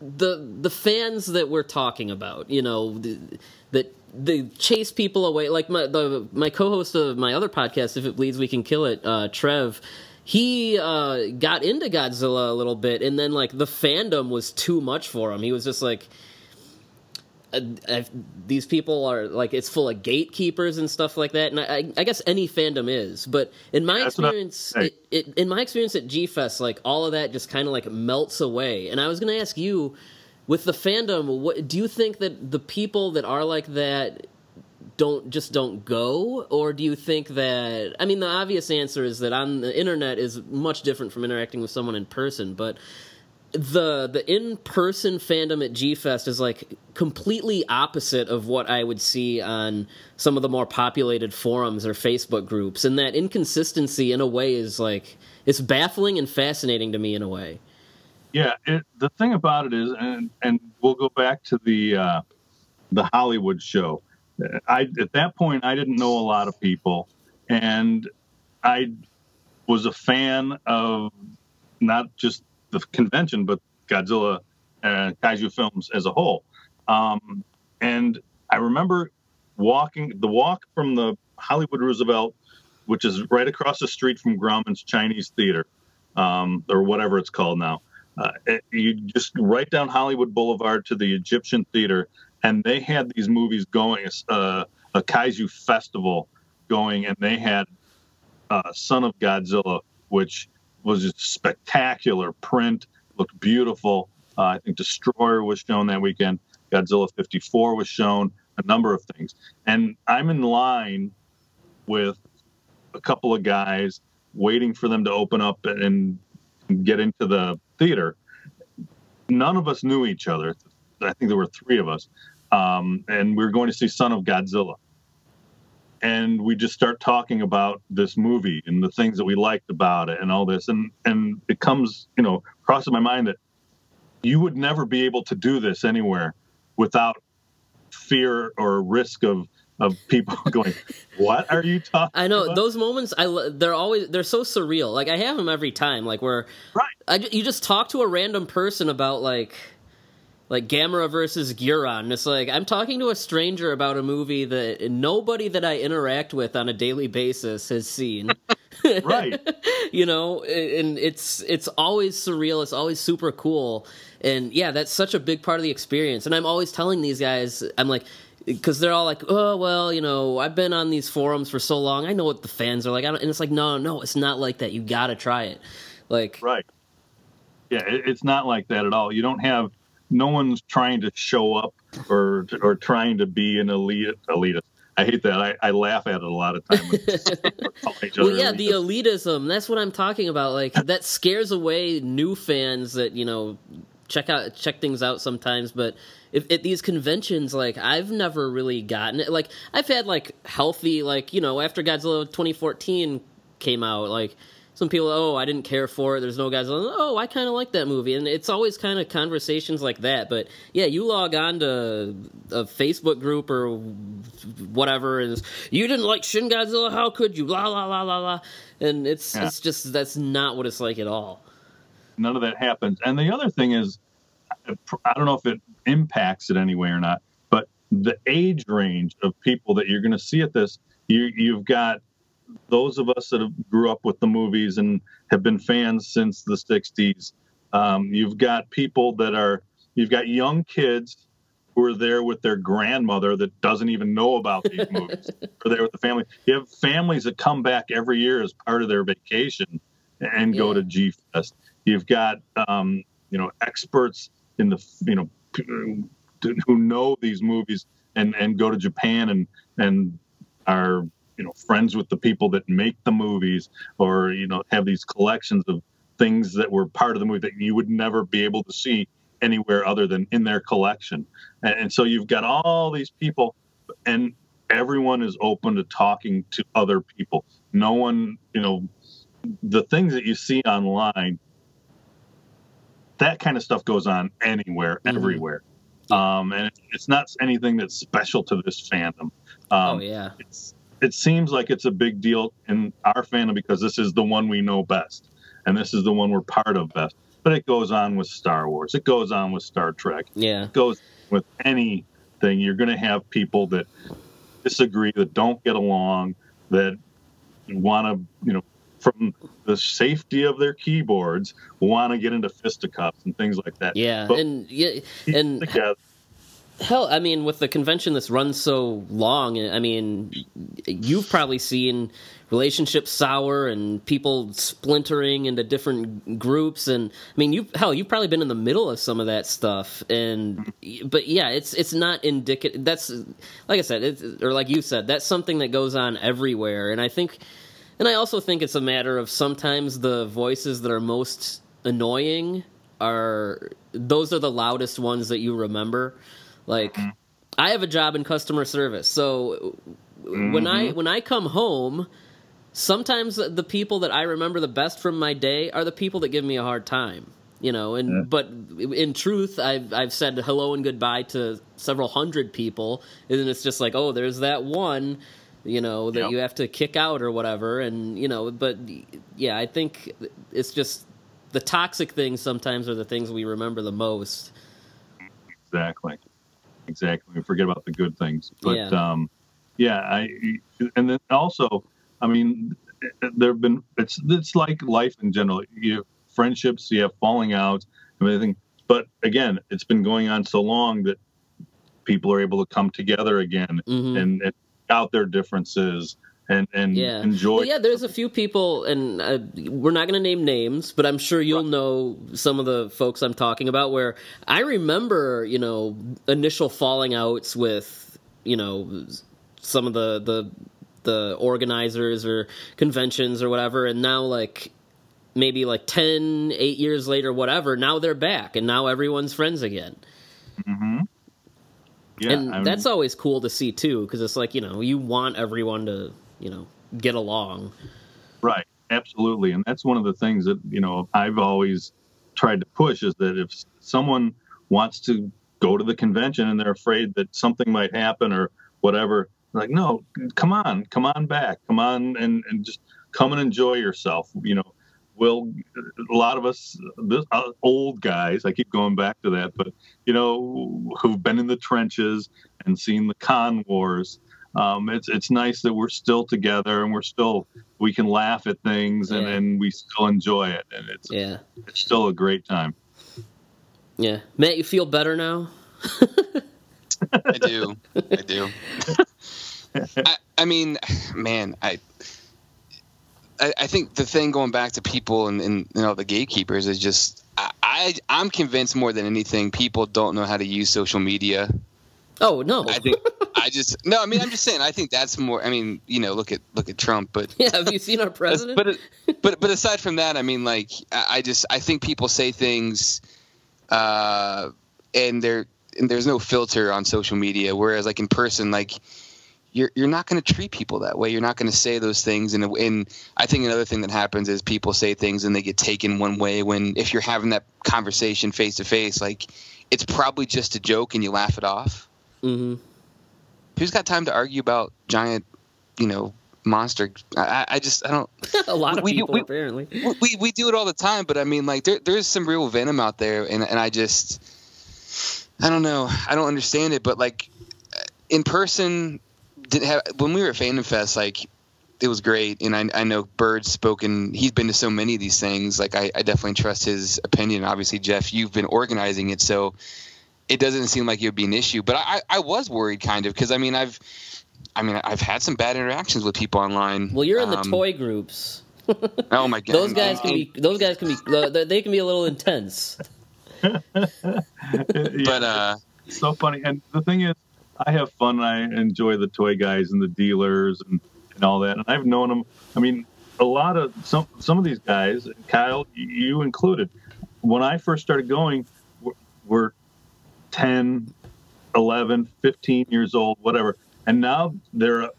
the the fans that we're talking about? You know, the, that they chase people away. Like my the my co-host of my other podcast, if it bleeds, we can kill it. Uh, Trev, he uh, got into Godzilla a little bit, and then like the fandom was too much for him. He was just like. Uh, these people are like it's full of gatekeepers and stuff like that, and I, I guess any fandom is. But in my That's experience, it, it, in my experience at G Fest, like all of that just kind of like melts away. And I was going to ask you, with the fandom, what do you think that the people that are like that don't just don't go or do you think that I mean the obvious answer is that on the internet is much different from interacting with someone in person, but the the in person fandom at G Fest is like completely opposite of what I would see on some of the more populated forums or Facebook groups, and that inconsistency in a way is like it's baffling and fascinating to me in a way.
Yeah, it, the thing about it is, and and we'll go back to the uh, the Hollywood show. I at that point I didn't know a lot of people, and I was a fan of not just the convention but Godzilla and kaiju films as a whole. Um, and I remember walking the walk from the Hollywood Roosevelt, which is right across the street from Grauman's Chinese Theater, um, or whatever it's called now. Uh, you just right down Hollywood Boulevard to the Egyptian Theater, and they had these movies going, uh, a kaiju festival going, and they had uh, Son of Godzilla, which was a spectacular print, looked beautiful. Uh, I think Destroyer was shown that weekend. Godzilla 54 was shown. A number of things, and I'm in line with a couple of guys waiting for them to open up and get into the theater. None of us knew each other. I think there were three of us, um, and we were going to see Son of Godzilla. And we just start talking about this movie and the things that we liked about it and all this, and and it comes, you know, crosses my mind that you would never be able to do this anywhere without fear or risk of of people going, "What are you talking?"
I know
about?
those moments. I they're always they're so surreal. Like I have them every time. Like where
right,
I, you just talk to a random person about like like Gamera versus Guiron. It's like I'm talking to a stranger about a movie that nobody that I interact with on a daily basis has seen.
right.
you know, and it's it's always surreal. It's always super cool. And yeah, that's such a big part of the experience. And I'm always telling these guys, I'm like, because they're all like, oh well, you know, I've been on these forums for so long, I know what the fans are like. and it's like, no, no, it's not like that. You got to try it. Like,
right? Yeah, it, it's not like that at all. You don't have no one's trying to show up or or trying to be an elite elitist. I hate that. I, I laugh at it a lot of times.
well, yeah, the elitism. That's what I'm talking about. Like that scares away new fans that you know check out check things out sometimes, but if at these conventions like i've never really gotten it. Like i've had like healthy like you know after godzilla 2014 came out like some people oh i didn't care for it. There's no godzilla oh, oh i kind of like that movie. And it's always kind of conversations like that. But yeah you log on to a facebook group or whatever and you didn't like shin godzilla? How could you? La la la la la and it's yeah. it's just that's not what it's like at all.
None of that happens. And the other thing is I don't know if it impacts it anyway or not, but the age range of people that you're going to see at this, you, you've got those of us that have grew up with the movies and have been fans since the 60s. Um, you've got people that are, you've got young kids who are there with their grandmother that doesn't even know about these movies. Or there with the family. You have families that come back every year as part of their vacation and yeah. go to G Fest. You've got, um, you know, experts in the you know Uh, who know these movies and and go to Japan and and are you know friends with the people that make the movies or you know have these collections of things that were part of the movie that you would never be able to see anywhere other than in their collection. And, and so you've got all these people and everyone is open to talking to other people. No one you know the things that you see online that kind of stuff goes on anywhere, mm-hmm. everywhere. Um, and it's not anything that's special to this fandom.
Um, oh yeah,
it's it seems like it's a big deal in our fandom because this is the one we know best, and this is the one we're part of best. But it goes on with Star Wars. It goes on with Star Trek.
Yeah.
It goes with anything. You're going to have people that disagree, that don't get along, that want to, you know, from the safety of their keyboards, want to get into fisticuffs and things like that.
Yeah,
But
and yeah, and
together.
hell, I mean, with the convention that's run so long, I mean, you've probably seen relationships sour and people splintering into different groups, and I mean, you hell, you've probably been in the middle of some of that stuff, and mm-hmm. but yeah, it's it's not indicative. That's like I said, it's, or like you said, that's something that goes on everywhere, and I think. And I also think it's a matter of sometimes the voices that are most annoying are those are the loudest ones that you remember. Like mm-hmm. I have a job in customer service. So when I mm-hmm. when I come home, sometimes the people that I remember the best from my day are the people that give me a hard time. You know, and mm. but in truth, I've I've said hello and goodbye to several hundred people, and it's just like, oh, there's that one, you know, that
Yep.
you have to kick out or whatever, and you know, but yeah, I think it's just the toxic things sometimes are the things we remember the most.
Exactly. Exactly. We forget about the good things. But
Yeah.
um yeah, I and then also, I mean, there have been it's it's like life in general. You have friendships, you have falling out, and everything. But again, it's been going on so long that people are able to come together again
Mhm.
and, and out their differences and and
yeah.
enjoy.
Well, yeah, there's a few people, and uh, we're not going to name names, but I'm sure you'll know some of the folks I'm talking about. Where I remember, you know, initial falling outs with, you know, some of the the the organizers or conventions or whatever, and now like maybe like 10 8 years later whatever now they're back and now everyone's friends again
Mhm. Yeah,
and
I mean,
that's always cool to see too because it's like you know you want everyone to you know get along.
Right, absolutely, and that's one of the things that you know I've always tried to push is that if someone wants to go to the convention and they're afraid that something might happen or whatever, like no, come on, come on back, come on and and just come and enjoy yourself. You know, we'll a lot of us this, uh, old guys. I keep going back to that, but you know who've been in the trenches and seen the con wars um, it's it's nice that we're still together and we're still we can laugh at things and,
Yeah.
and we still enjoy it and it's
yeah
it's still a great time.
yeah matt you feel better now
I do. I do. I, I mean, man, I, I I think the thing going back to people and, and you know the gatekeepers is just I, I I'm convinced more than anything people don't know how to use social media.
oh no
I think I just no. I mean, I'm just saying. I think that's more. I mean, you know, look at look at Trump, but
yeah have you seen our president
but but but aside from that, I mean, like I I just I think people say things, uh, and there and there's no filter on social media. Whereas like in person, like you're you're not going to treat people that way. You're not going to say those things. And and I think another thing that happens is people say things and they get taken one way. When if you're having that conversation face to face, like it's probably just a joke and you laugh it off.
hmm
Who's got time to argue about giant, you know, monster? I, I- just I don't.
a lot of
We-
people
we-
apparently
we- we we do it all the time, but I mean, like there there's some real venom out there, and and I just I don't know, I don't understand it, but like in person, didn't have when we were at Fandom Fest, like it was great, and I I know Byrd's spoken, he's been to so many of these things, like I I definitely trust his opinion. Obviously, Jeff, you've been organizing it, so it doesn't seem like it would be an issue, but I I was worried kind of because I mean I've I mean I've had some bad interactions with people online.
well you're in the
Um,
toy groups
Oh my god,
those guys can be those guys can be they- they can be a little intense
but uh.
It's so funny. And the thing is, I have fun. I enjoy the toy guys and the dealers and, and all that. And I've known them. I mean, a lot of some some of these guys, Kyle, you included. When I first started going, were, were 10, 11, 15 years old, whatever. And now they're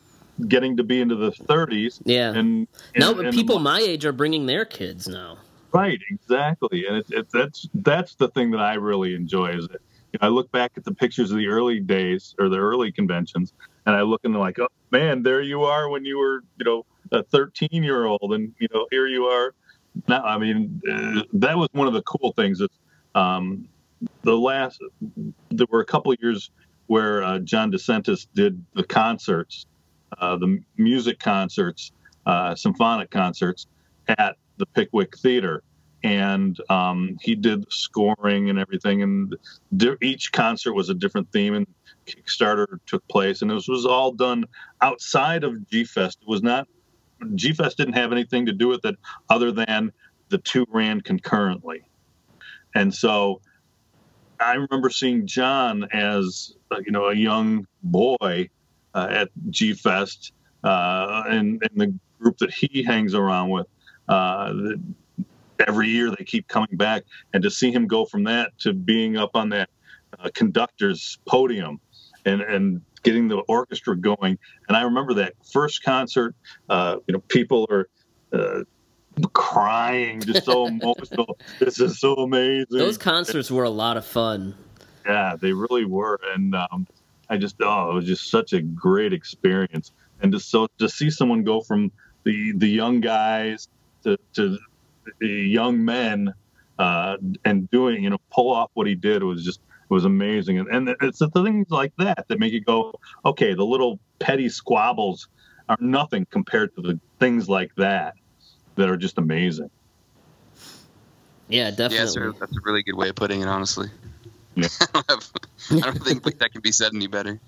getting to be into the 30s.
Yeah.
And,
now
and- and-
people my age are bringing their kids now
Right, exactly, and it's that's that's the thing that I really enjoy is that you know, I look back at the pictures of the early days or the early conventions, and I look and like, oh man, there you are when you were, you know, a 13 year old, and you know, here you are now. I mean, uh, that was one of the cool things. Is um, the last there were a couple years where uh, John DeSantis did the concerts, uh, the music concerts, uh, symphonic concerts at the Pickwick Theater, and um, he did scoring and everything. And di- each concert was a different theme, and Kickstarter took place, and this was all done outside of G Fest. It was not G Fest didn't have anything to do with it other than the two ran concurrently, and so I remember seeing John as uh, you know a young boy uh, at G Fest uh, and, and the group that he hangs around with. Uh, every year they keep coming back, and to see him go from that to being up on that uh, conductor's podium and and getting the orchestra going. And I remember that first concert. Uh, you know, people are crying, just so emotional. This is so amazing.
Those concerts were a lot of fun.
Yeah, they really were, and um, I just oh, it was just such a great experience, and just so to see someone go from the the young guys to to young men uh, and doing you know pull off what he did was just was amazing, and, and it's the things like that that make you go, okay, the little petty squabbles are nothing compared to the things like that that are just amazing.
Yeah, definitely.
Yeah, that's a, that's a really good way of putting it, honestly.
Yeah.
I, don't think that can be said any better.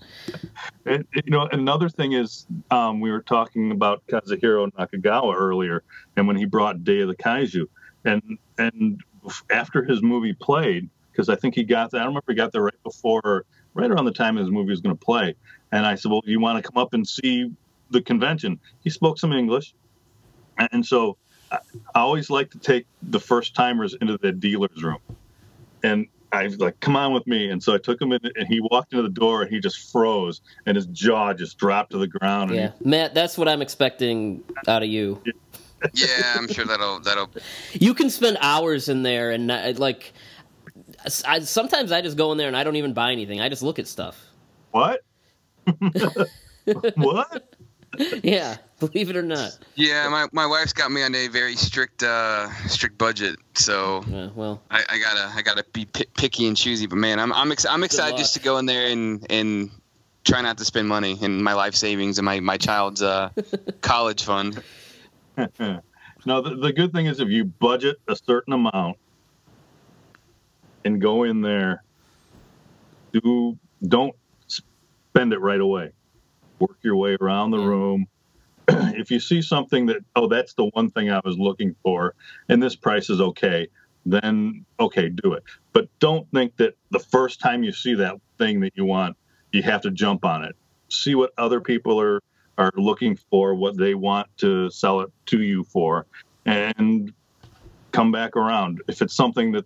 You know, another thing is, um, we were talking about Kazuhiro Nakagawa earlier, and when he brought Day of the Kaiju, and and after his movie played, because I think he got that. I don't remember he got there right before, right around the time his movie was going to play. And I said, "Well, you want to come up and see the convention?" He spoke some English, and so I always like to take the first timers into the dealer's room. And I was like, come on with me. And so I took him in, and he walked into the door, and he just froze, and his jaw just dropped to the ground.
Yeah, Matt, that's what I'm expecting out of you.
yeah, I'm sure that'll that'll.
You can spend hours in there, and not, like, I, sometimes I just go in there and I don't even buy anything. I just look at stuff.
What? what?
yeah, believe it or not.
Yeah, my, my wife's got me on a very strict uh, strict budget, so
Yeah, well,
I, I gotta I gotta be pi picky and choosy. But man, I'm I'm, ex- I'm excited just to go in there and and try not to spend money and my life savings and my my child's uh, college fund.
now the, the good thing is if you budget a certain amount and go in there, do don't spend it right away. Work your way around the
Yeah.
room. if you see something that oh that's the one thing I was looking for and this price is okay, then okay, do it. But don't think that the first time you see that thing that you want, you have to jump on it. See what other people are are looking for, what they want to sell it to you for, and come back around. If it's something that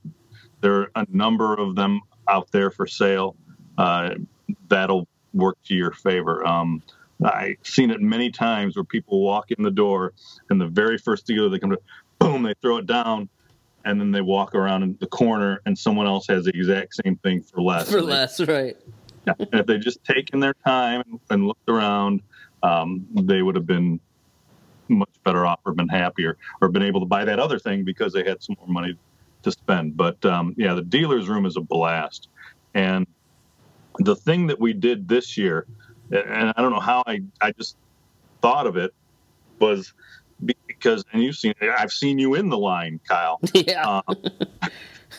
there are a number of them out there for sale, uh, that'll work to your favor. Um, I've seen it many times where people walk in the door and the very first dealer they come to, boom, they throw it down, and then they walk around in the corner and someone else has the exact same thing for less.
for less, right?
and if they just taken their time and looked around, um, they would have been much better off or been happier or been able to buy that other thing because they had some more money to spend. But um, yeah, the dealer's room is a blast. And the thing that we did this year, and I don't know how I, I just thought of it, was because, and you've seen, I've seen you in the line, Kyle
yeah.
um,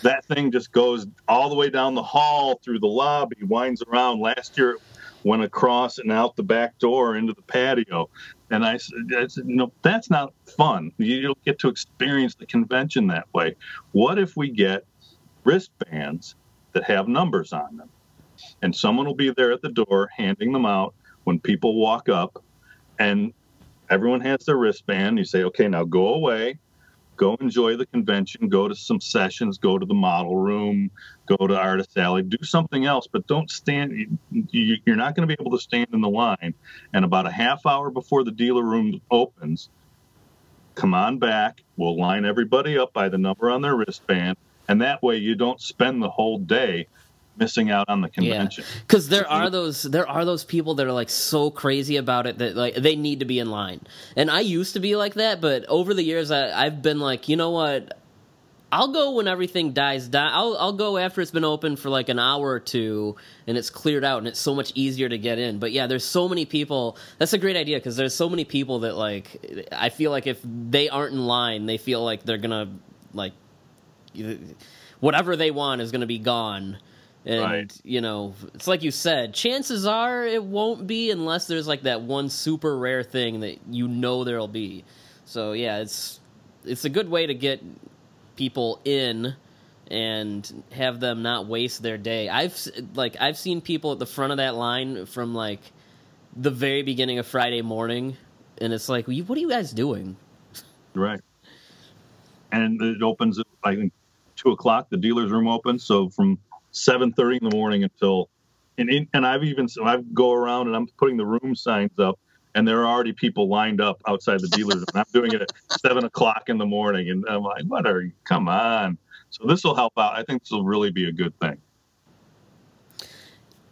that thing just goes all the way down the hall through the lobby, winds around. Last year, it went across and out the back door into the patio. And I said, I said, no, that's not fun. You don't get to experience the convention that way. What if we get wristbands that have numbers on them? And someone will be there at the door handing them out when people walk up, and everyone has their wristband. You say, okay, now go away go enjoy the convention, go to some sessions, go to the model room, go to Artist Alley, do something else, but don't stand. you- You're not going to be able to stand in the line. And about a half hour before the dealer room opens, come on back. We'll line everybody up by the number on their wristband. And that way you don't spend the whole day missing out on the convention.
Because there are those there are those people that are like so crazy about it that like they need to be in line. And I used to be like that, but over the years I, I've been like, you know what? I'll go when everything dies down. I'll I'll go after it's been open for like an hour or two and it's cleared out and it's so much easier to get in. But yeah, there's so many people. That's a great idea because there's so many people that like I feel like if they aren't in line, they feel like they're gonna like whatever they want is gonna be gone. And
Right.
you know, it's like you said, chances are it won't be unless there's like that one super rare thing that you know there'll be. So yeah, it's it's a good way to get people in and have them not waste their day. I've like I've seen people at the front of that line from like the very beginning of Friday morning, and it's like, what are you guys doing?
Right. And it opens at I think two o'clock. The dealer's room opens, so from seven thirty in the morning until and in, and I've even so I go around and I'm putting the room signs up, and there are already people lined up outside the dealer's. And I'm doing it at seven o'clock in the morning, and I'm like, what are you? Come on. So this will help out. I think this will really be a good thing.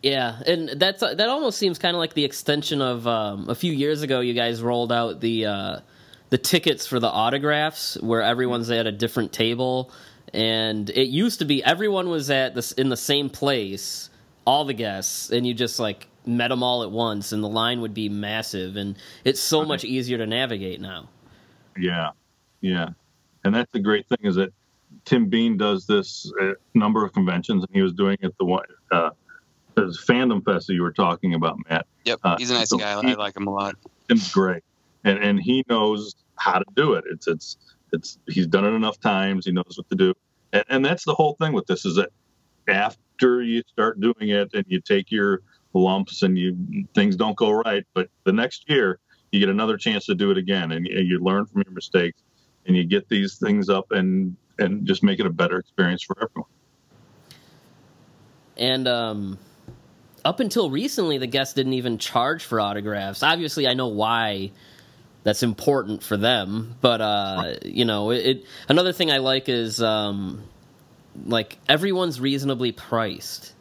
Yeah, and that's that almost seems kind of like the extension of um, a few years ago. You guys rolled out the uh, the tickets for the autographs, where everyone's at a different table, and it used to be everyone was at this in the same place, all the guests, and you just like met them all at once, and the line would be massive, and it's so much easier to navigate now.
Yeah, yeah, and that's the great thing is that Tim Bean does this at a number of conventions, and he was doing it the one uh, this Fandom Fest that you were talking about, Matt.
Yep,
Uh,
he's a nice
so
guy.
he-
I like him a lot.
Tim's great, and and he knows how to do it. It's it's it's he's done it enough times. He knows what to do, and, and that's the whole thing with this is that after you start doing it and you take your lumps and you things don't go right, but the next year you get another chance to do it again, and you, you learn from your mistakes, and you get these things up and and just make it a better experience for everyone.
And um, up until recently, the guests didn't even charge for autographs. Obviously, I know why that's important for them, but uh, you know, it, it. Another thing I like is um, like everyone's reasonably priced.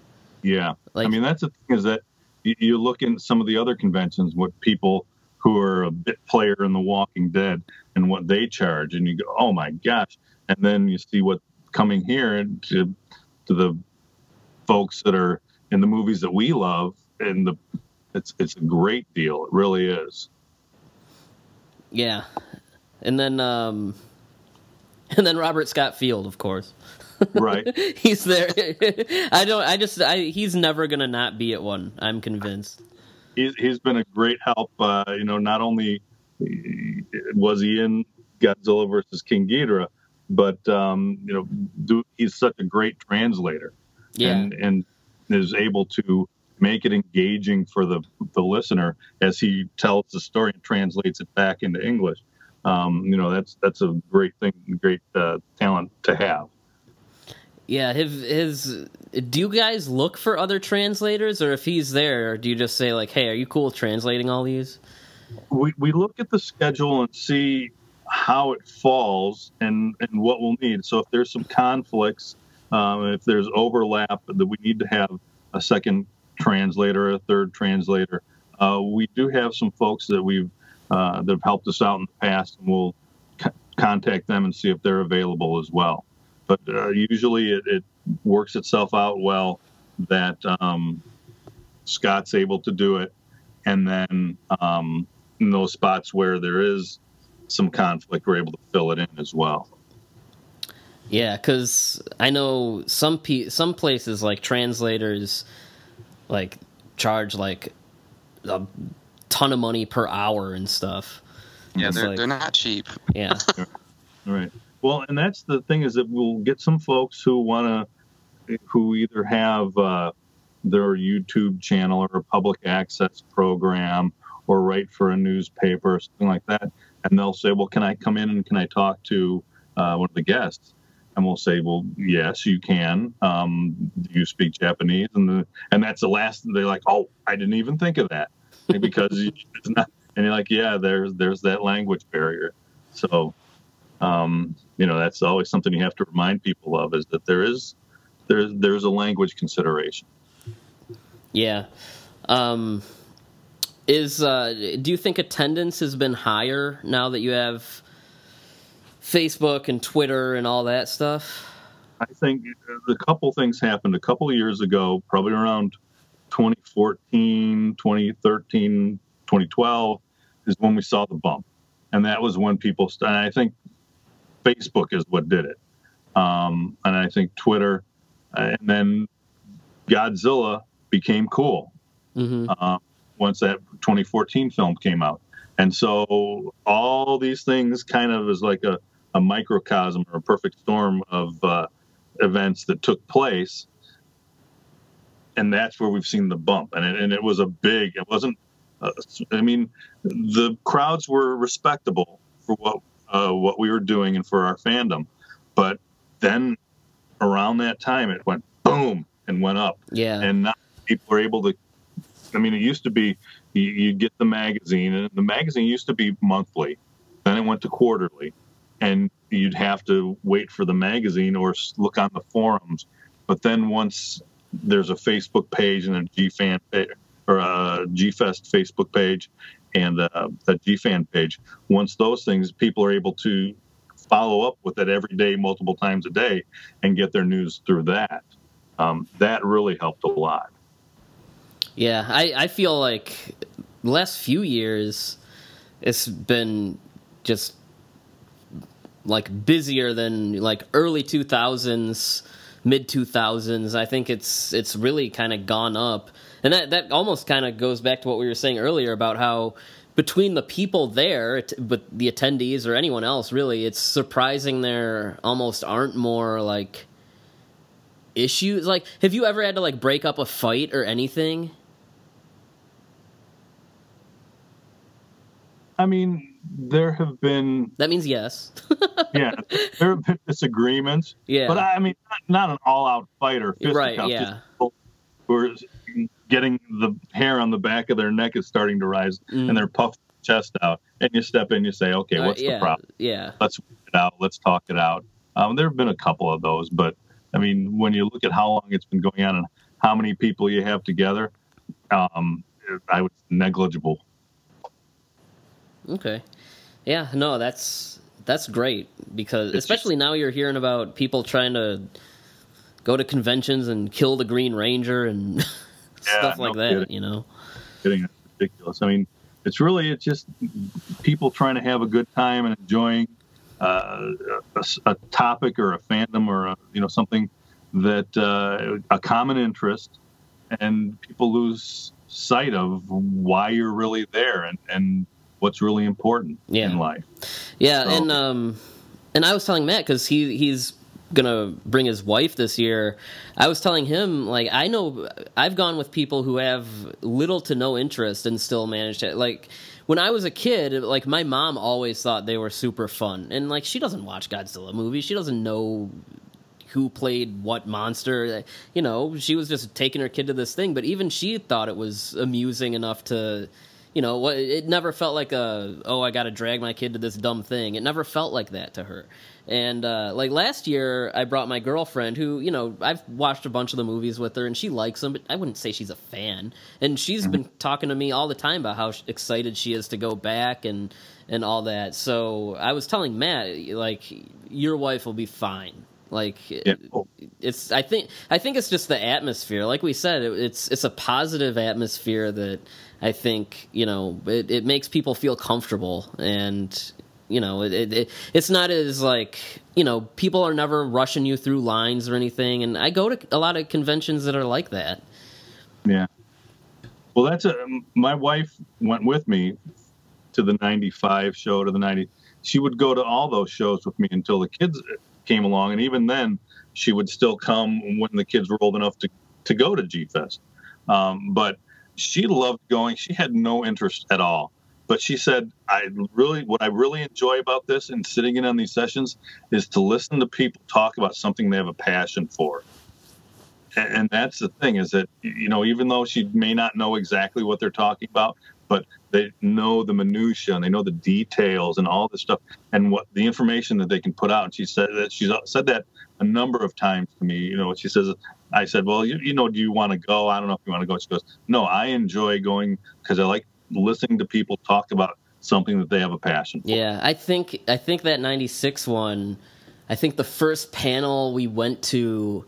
Yeah,
Like-
I mean that's the thing is that you, you look in some of the other conventions, what people who are a bit player in The Walking Dead and what they charge, and you go, oh my gosh, and then you see what coming here to to the folks that are in the movies that we love, and the it's it's a great deal. It really is.
Yeah, and then um, and then Robert Scott Field, of course.
Right.
he's there. I don't. I just. I, he's never gonna not be at one. I'm convinced.
he's he's been a great help. Uh, you know, not only was he in Godzilla versus King Ghidorah, but um, you know, do, he's such a great translator,
Yeah.
and and is able to make it engaging for the the listener as he tells the story and translates it back into English. Um, you know, that's that's a great thing, great uh, talent to have.
Yeah, his, his. Do you guys look for other translators, or if he's there, do you just say like, "Hey, are you cool with translating all these?"
we, we look at the schedule and see how it falls and, and what we'll need. So if there's some conflicts, um, if there's overlap that we need to have a second translator, a third translator, uh, we do have some folks that we've uh, that have helped us out in the past, and we'll c- contact them and see if they're available as well. But uh, usually it, it works itself out well that um, Scott's able to do it, and then um, in those spots where there is some conflict, we're able to fill it in as well.
Yeah, because I know some pe- some places like translators like charge like a ton of money per hour and stuff.
Yeah,
It's
they're,
like-
they're not cheap.
Yeah,
Right. Well, and that's the thing is that we'll get some folks who want to, who either have uh, their YouTube channel or a public access program or write for a newspaper or something like that. And they'll say, well, can I come in and can I talk to uh, one of the guests? And we'll say, well, yes, you can. Um, do you speak Japanese? And the, and that's the last. They're like, oh, I didn't even think of that because it's not. And you're like, yeah, there's there's that language barrier. So, um, you know, that's always something you have to remind people of is that there is there's there's a language consideration.
Yeah. Um, is uh, do you think attendance has been higher now that you have Facebook and Twitter and all that stuff?
I think a couple things happened a couple of years ago, probably around 2014, 2013, 2012 is when we saw the bump. And that was when people, st- I think Facebook is what did it. Um, and I think Twitter, and then Godzilla became cool
Mm-hmm.
uh, once that 2014 film came out. And so all these things kind of is like a, a microcosm or a perfect storm of uh, events that took place. And that's where we've seen the bump. And it, and it was a big, it wasn't, uh, I mean, the crowds were respectable for what, uh, what we were doing and for our fandom. But then around that time, it went boom and went up
Yeah.
and now people are able to i mean it used to be you, you get the magazine and the magazine used to be monthly then it went to quarterly and you'd have to wait for the magazine or look on the forums but then once there's a facebook page and a gfan pa- or a gfest facebook page and a, a gfan page once those things people are able to follow up with it every day multiple times a day and get their news through that um, that really helped a lot.
Yeah, I, I feel like last few years it's been just like busier than like early 2000s, mid 2000s. I think it's it's really kind of gone up. And that that almost kind of goes back to what we were saying earlier about how between the people there, but the attendees or anyone else really, it's surprising there almost aren't more like issues like have you ever had to like break up a fight or anything
I mean, there have been
that means yes
yeah, there have been disagreements,
yeah
but I mean, not, not an all-out fight or
Right, yeah.
who are getting the hair on the back of their neck is starting to rise,
Mm.
and they're puffed chest out, and you step in, you say, okay,
Uh,
what's
yeah
the problem?
yeah
Let's work it out. Let's talk it out. Um, there have been a couple of those, but I mean, when you look at how long it's been going on and how many people you have together, um, I would negligible.
okay yeah no that's that's great because
It's
especially now you're hearing about people trying to go to conventions and kill the green ranger and stuff
no
like that
kidding.
you know
kidding. It's ridiculous. I mean, it's really it's just people trying to have a good time and enjoying uh, a, a topic or a fandom or a, you know something that uh, a common interest, and people lose sight of why you're really there and and what's really important
Yeah.
in life.
Yeah,
So-
and um, and I was telling Matt because he he's gonna bring his wife this year. I was telling him like I know I've gone with people who have little to no interest and still managed to like. When I was a kid, like my mom always thought they were super fun, and like she doesn't watch Godzilla movies, she doesn't know who played what monster. You know, she was just taking her kid to this thing, but even she thought it was amusing enough to, you know, what it never felt like a oh I got to drag my kid to this dumb thing. It never felt like that to her. And uh, like last year, I brought my girlfriend, who you know I've watched a bunch of the movies with her, and she likes them, but I wouldn't say she's a fan. And she's been talking to me all the time about how excited she is to go back and and all that. So I was telling Matt, like, your wife will be fine. Like,
Yeah.
It's I think I think it's just the atmosphere. Like we said, it, it's it's a positive atmosphere that I think you know it, it makes people feel comfortable and. You know, it, it, it it's not as like you know people are never rushing you through lines or anything, and I go to a lot of conventions that are like that.
Yeah. Well, that's a. My wife went with me to the '95 show to the '90. She would go to all those shows with me until the kids came along, and even then, she would still come when the kids were old enough to to go to G Fest. Um, but she loved going. She had no interest at all. But she said, "I really, what I really enjoy about this and sitting in on these sessions is to listen to people talk about something they have a passion for." and that's the thing is that you know even though she may not know exactly what they're talking about but they know the minutia and they know the details and all this stuff and what the information that they can put out. And she said that she's said that a number of times to me. You know, she says, I said, well, you, you know, do you want to go? I don't know if you want to go. She goes, no, I enjoy going because I like listening to people talk about something that they have a passion for.
Yeah, I think I think that 96 one, I think the first panel we went to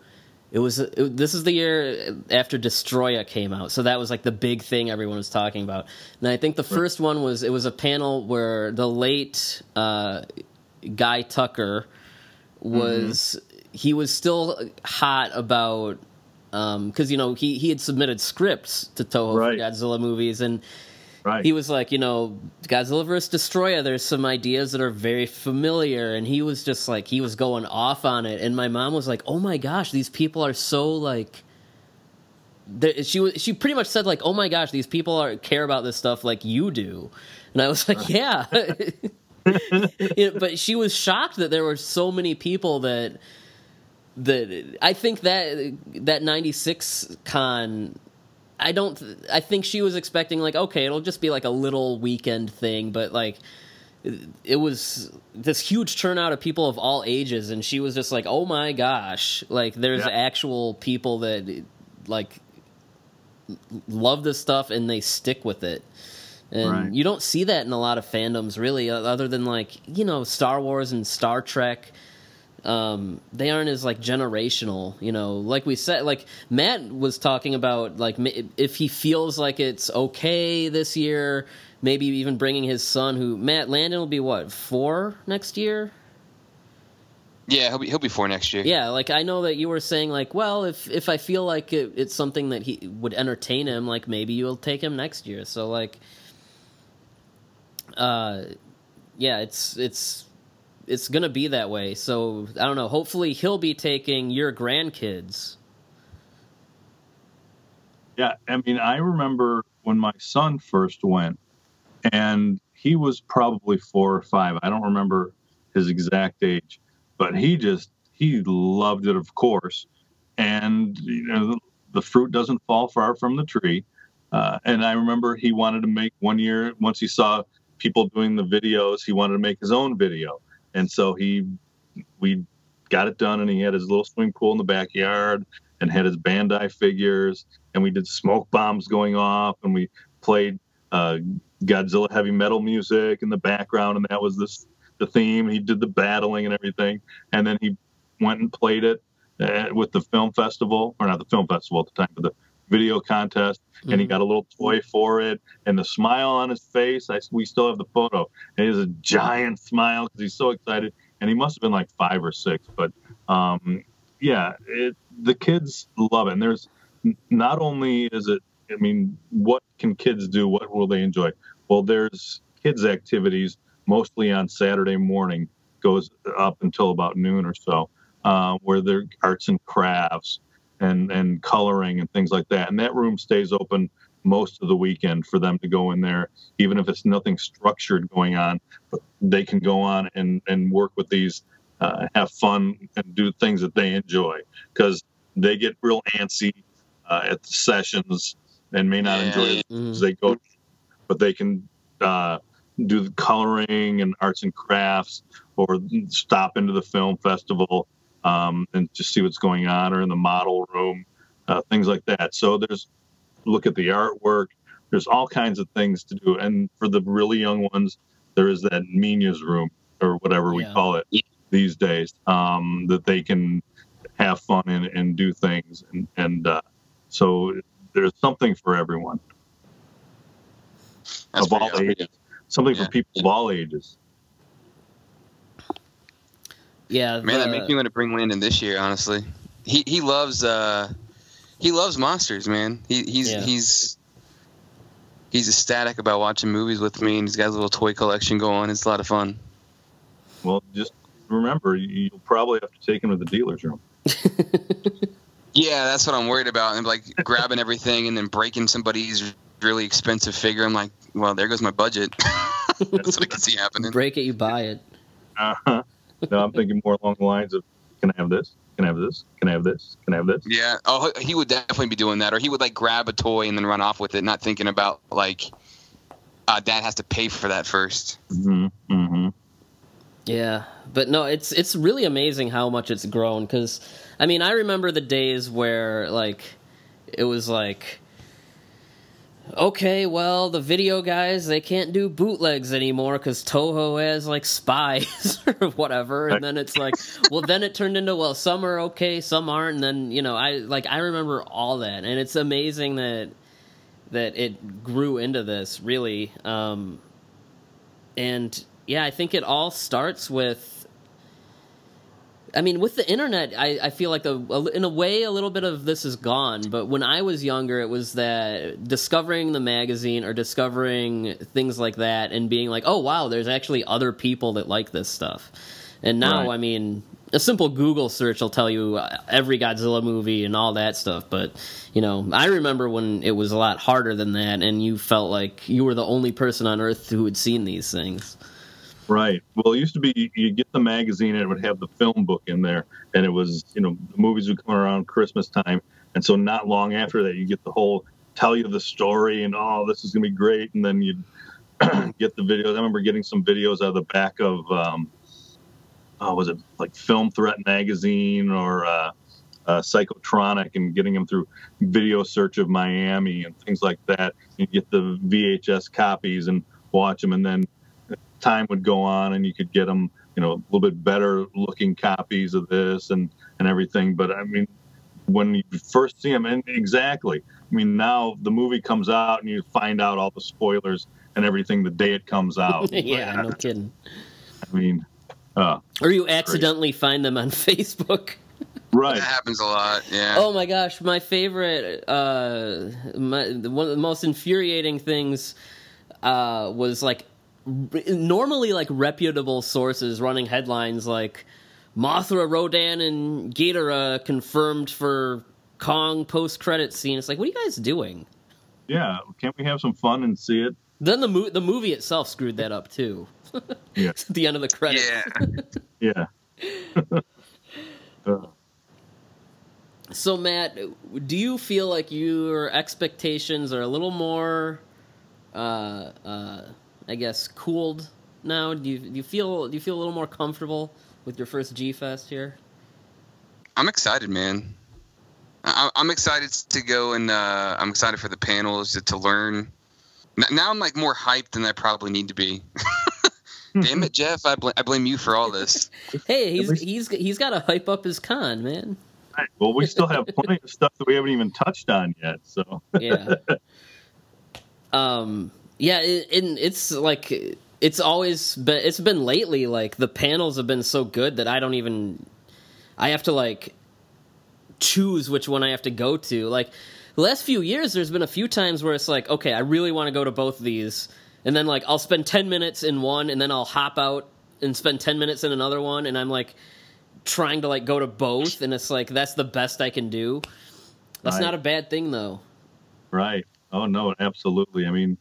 it was it, this is the year after Destoroyah came out, so that was like the big thing everyone was talking about. And I think the first one was it was a panel where the late uh, Guy Tucker was mm-hmm. He was still hot about because um, you know he he had submitted scripts to Toho right. for Godzilla movies and
Right.
He was like, you know, Godzilla vs. Destoroyah, there's some ideas that are very familiar. And he was just like, he was going off on it. And my mom was like, oh my gosh, these people are so like. She was. She pretty much said like, "Oh my gosh, these people are care about this stuff like you do," and I was like, "Yeah." but she was shocked that there were so many people that that I think that that 96 con I don't. I think she was expecting like, okay, it'll just be like a little weekend thing, but like, it was this huge turnout of people of all ages, and she was just like, oh my gosh, like there's yeah. actual people that like love this stuff and they stick with it. And right. you don't see that in a lot of fandoms, really, other than like you know Star Wars and Star Trek um, they aren't as like generational, you know. Like we said, like Matt was talking about, like if he feels like it's okay this year, maybe even bringing his son, who Matt Landon will be what four next year.
Yeah, he'll be he'll be four next year.
Yeah, like I know that you were saying, like, well, if if I feel like it, it's something that he would entertain him, like maybe you'll take him next year. So like, uh, yeah, it's it's it's gonna be that way. So I don't know. Hopefully, he'll be taking your grandkids.
Yeah, I mean, I remember when my son first went, and he was probably four or five. I don't remember his exact age, but he just he loved it, of course. And you know, the fruit doesn't fall far from the tree. Uh, and I remember he wanted to make one year once he saw people doing the videos, he wanted to make his own video and so he we got it done and he had his little swimming pool in the backyard and had his bandai figures and we did smoke bombs going off and we played uh, godzilla heavy metal music in the background and that was this the theme. He did the battling and everything. And then he went and played it uh, with the film festival or not the film festival at the time but the video contest mm-hmm. and he mm-hmm. got a little toy for it and the smile on his face I, we still have the photo and he has a giant smile because he's so excited and he must have been like five or six but um, yeah it, the kids love it and there's not only is it i mean what can kids do what will they enjoy well there's kids activities mostly on saturday morning goes up until about noon or so uh, where there are arts and crafts and and coloring and things like that. And that room stays open most of the weekend for them to go in there, even if it's nothing structured going on. But they can go on and and work with these, uh, have fun and do things that they enjoy because they get real antsy uh, at the sessions and may not enjoy it as they go, but they can. Uh, do the coloring and arts and crafts or stop into the film festival um, and just see what's going on, or in the model room, uh, things like that. So there's look at the artwork. There's all kinds of things to do, and for the really young ones, there is that Minya's room or whatever we call it these days um, that they can have fun and, and do things, and, and uh, so there's something for everyone That's of all ages. Something yeah. for people of all ages.
Yeah,
man, that makes me want to bring Landon this year. Honestly, he he loves uh he loves monsters, man. He he's yeah. he's he's ecstatic about watching movies with me, and he's got a little toy collection going. It's a lot of fun.
Well, just remember, you'll probably have to take him to the dealer's room.
yeah, that's what I'm worried about. And like grabbing everything and then breaking somebody's really expensive figure. I'm like, well, there goes my budget. that's what I can see happening.
Break it, you buy it.
Uh-huh no, I'm thinking more along the lines of, can I have this? Can I have this? Can I have this? Can I have this?
Yeah. Oh, he would definitely be doing that, or he would like grab a toy and then run off with it, not thinking about like, uh, dad has to pay for that 1st
hmm hmm
Yeah, but no, it's it's really amazing how much it's grown. Because I mean, I remember the days where like it was like, okay, well, the video guys they can't do bootlegs anymore because Toho has like spies or whatever, and then it's like, well, then it turned into well, some are okay, some aren't, and then you know, I like I remember all that, and it's amazing that that it grew into this really. Um, and yeah, I think it all starts with. I mean, with the internet, I, I feel like the in a way a little bit of this is gone. But when I was younger, it was that discovering the magazine or discovering things like that, and being like, oh wow, there's actually other people that like this stuff. And now,
Right.
I mean, a simple Google search will tell you uh, every Godzilla movie and all that stuff. But you know, I remember when it was a lot harder than that, and you felt like you were the only person on Earth who had seen these things.
Right. Well, it used to be you get the magazine and it would have the film book in there, and it was you know the movies would come around Christmas time, and so not long after that you get the whole tell you the story and oh this is gonna be great, and then you'd get the videos. I remember getting some videos out of the back of um, oh was it like Film Threat magazine or uh, uh, Psychotronic and getting them through Video Search of Miami and things like that. You get the VHS copies and watch them, and then time would go on and you could get them you know a little bit better looking copies of this and and everything but i mean when you first see them and exactly i mean now the movie comes out and you find out all the spoilers and everything the day it comes out
yeah, no kidding.
i mean uh,
Or you accidentally find them on Facebook.
right
That happens a lot. Yeah.
Oh my gosh, my favorite, uh, my, one of the most infuriating things uh, was like r- normally like reputable sources running headlines like Mothra, Rodan, and Ghidorah confirmed for Kong post credit scene. It's like, what are you guys doing?
yeah can't we have some fun and see it
Then the mo- the movie itself screwed that up too.
Yeah.
At the end of the credits.
Yeah.
yeah Uh,
So Matt, do you feel like your expectations are a little more, uh, uh, I guess, cooled now? Do you do you feel do you feel a little more comfortable with your first G Fest here?
I'm excited, man. I, I'm excited to go and uh, I'm excited for the panels to, to learn. Now I'm like more hyped than I probably need to be. Damn it, Jeff! I, bl- I blame you for all this.
Hey, he's he's he's got to hype up his con, man.
right. well we still have plenty of stuff that we haven't even touched on yet so
Yeah. um. Yeah. It, it's like it's always been it's been lately like the panels have been so good that I don't even I have to like choose which one I have to go to. Like the last few years there's been a few times where it's like, okay, I really want to go to both of these and then like I'll spend 10 minutes in one and then I'll hop out and spend 10 minutes in another one and I'm like trying to like go to both and it's like that's the best I can do. That's
Right.
not a bad thing though.
Right. Oh no, absolutely. I mean,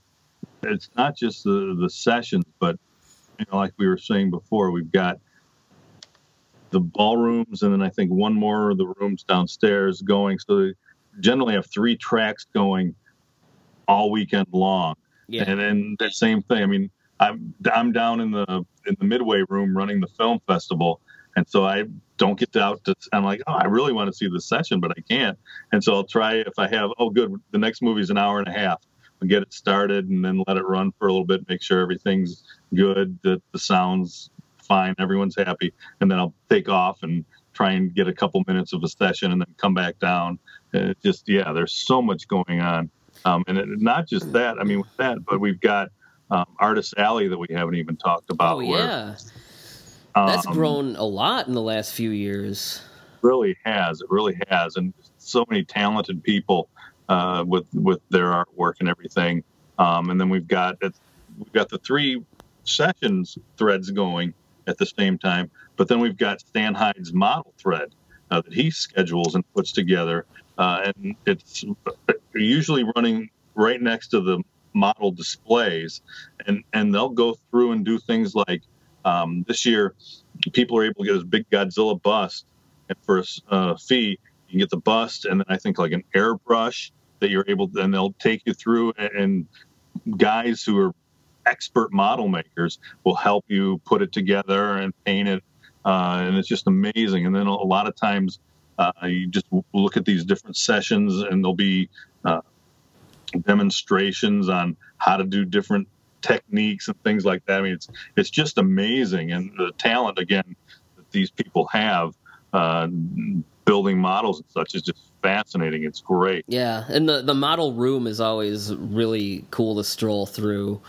it's not just the the sessions, but you know, like we were saying before, we've got the ballrooms, and then I think one more of the rooms downstairs going. So they generally have three tracks going all weekend long.
Yeah.
And then the same thing. I mean, I'm I'm down in the in the midway room running the film festival, and so I don't get out to. I'm like, oh, I really want to see the session, but I can't. And so I'll try if I have. Oh, good. The next movie's an hour and a half. Get it started and then let it run for a little bit. Make sure everything's good. That the sounds fine. Everyone's happy, and then I'll take off and try and get a couple minutes of a session and then come back down. And it just yeah, there's so much going on. Um, and it, not just that. I mean, with that, but we've got um, Artist Alley that we haven't even talked about.
Oh
where,
yeah, that's
um,
grown a lot in the last few years.
really has. It really has, and so many talented people uh, with with their artwork and everything. Um, and then we've got we've got the three sessions threads going at the same time, but then we've got Stan Hyde's model thread uh, that he schedules and puts together, uh, and it's usually running right next to the model displays, and and they'll go through and do things like um, this year, people are able to get this big Godzilla bust and for a uh, fee, get the bust and then I think like an airbrush that you're able and they'll take you through and guys who are expert model makers will help you put it together and paint it, uh, and it's just amazing. And then a lot of times uh, you just look at these different sessions, and there'll be uh, demonstrations on how to do different techniques and things like that. I mean, it's it's just amazing, and the talent again that these people have uh, building models and such is just fascinating. It's great.
Yeah, and the the model room is always really cool to stroll through.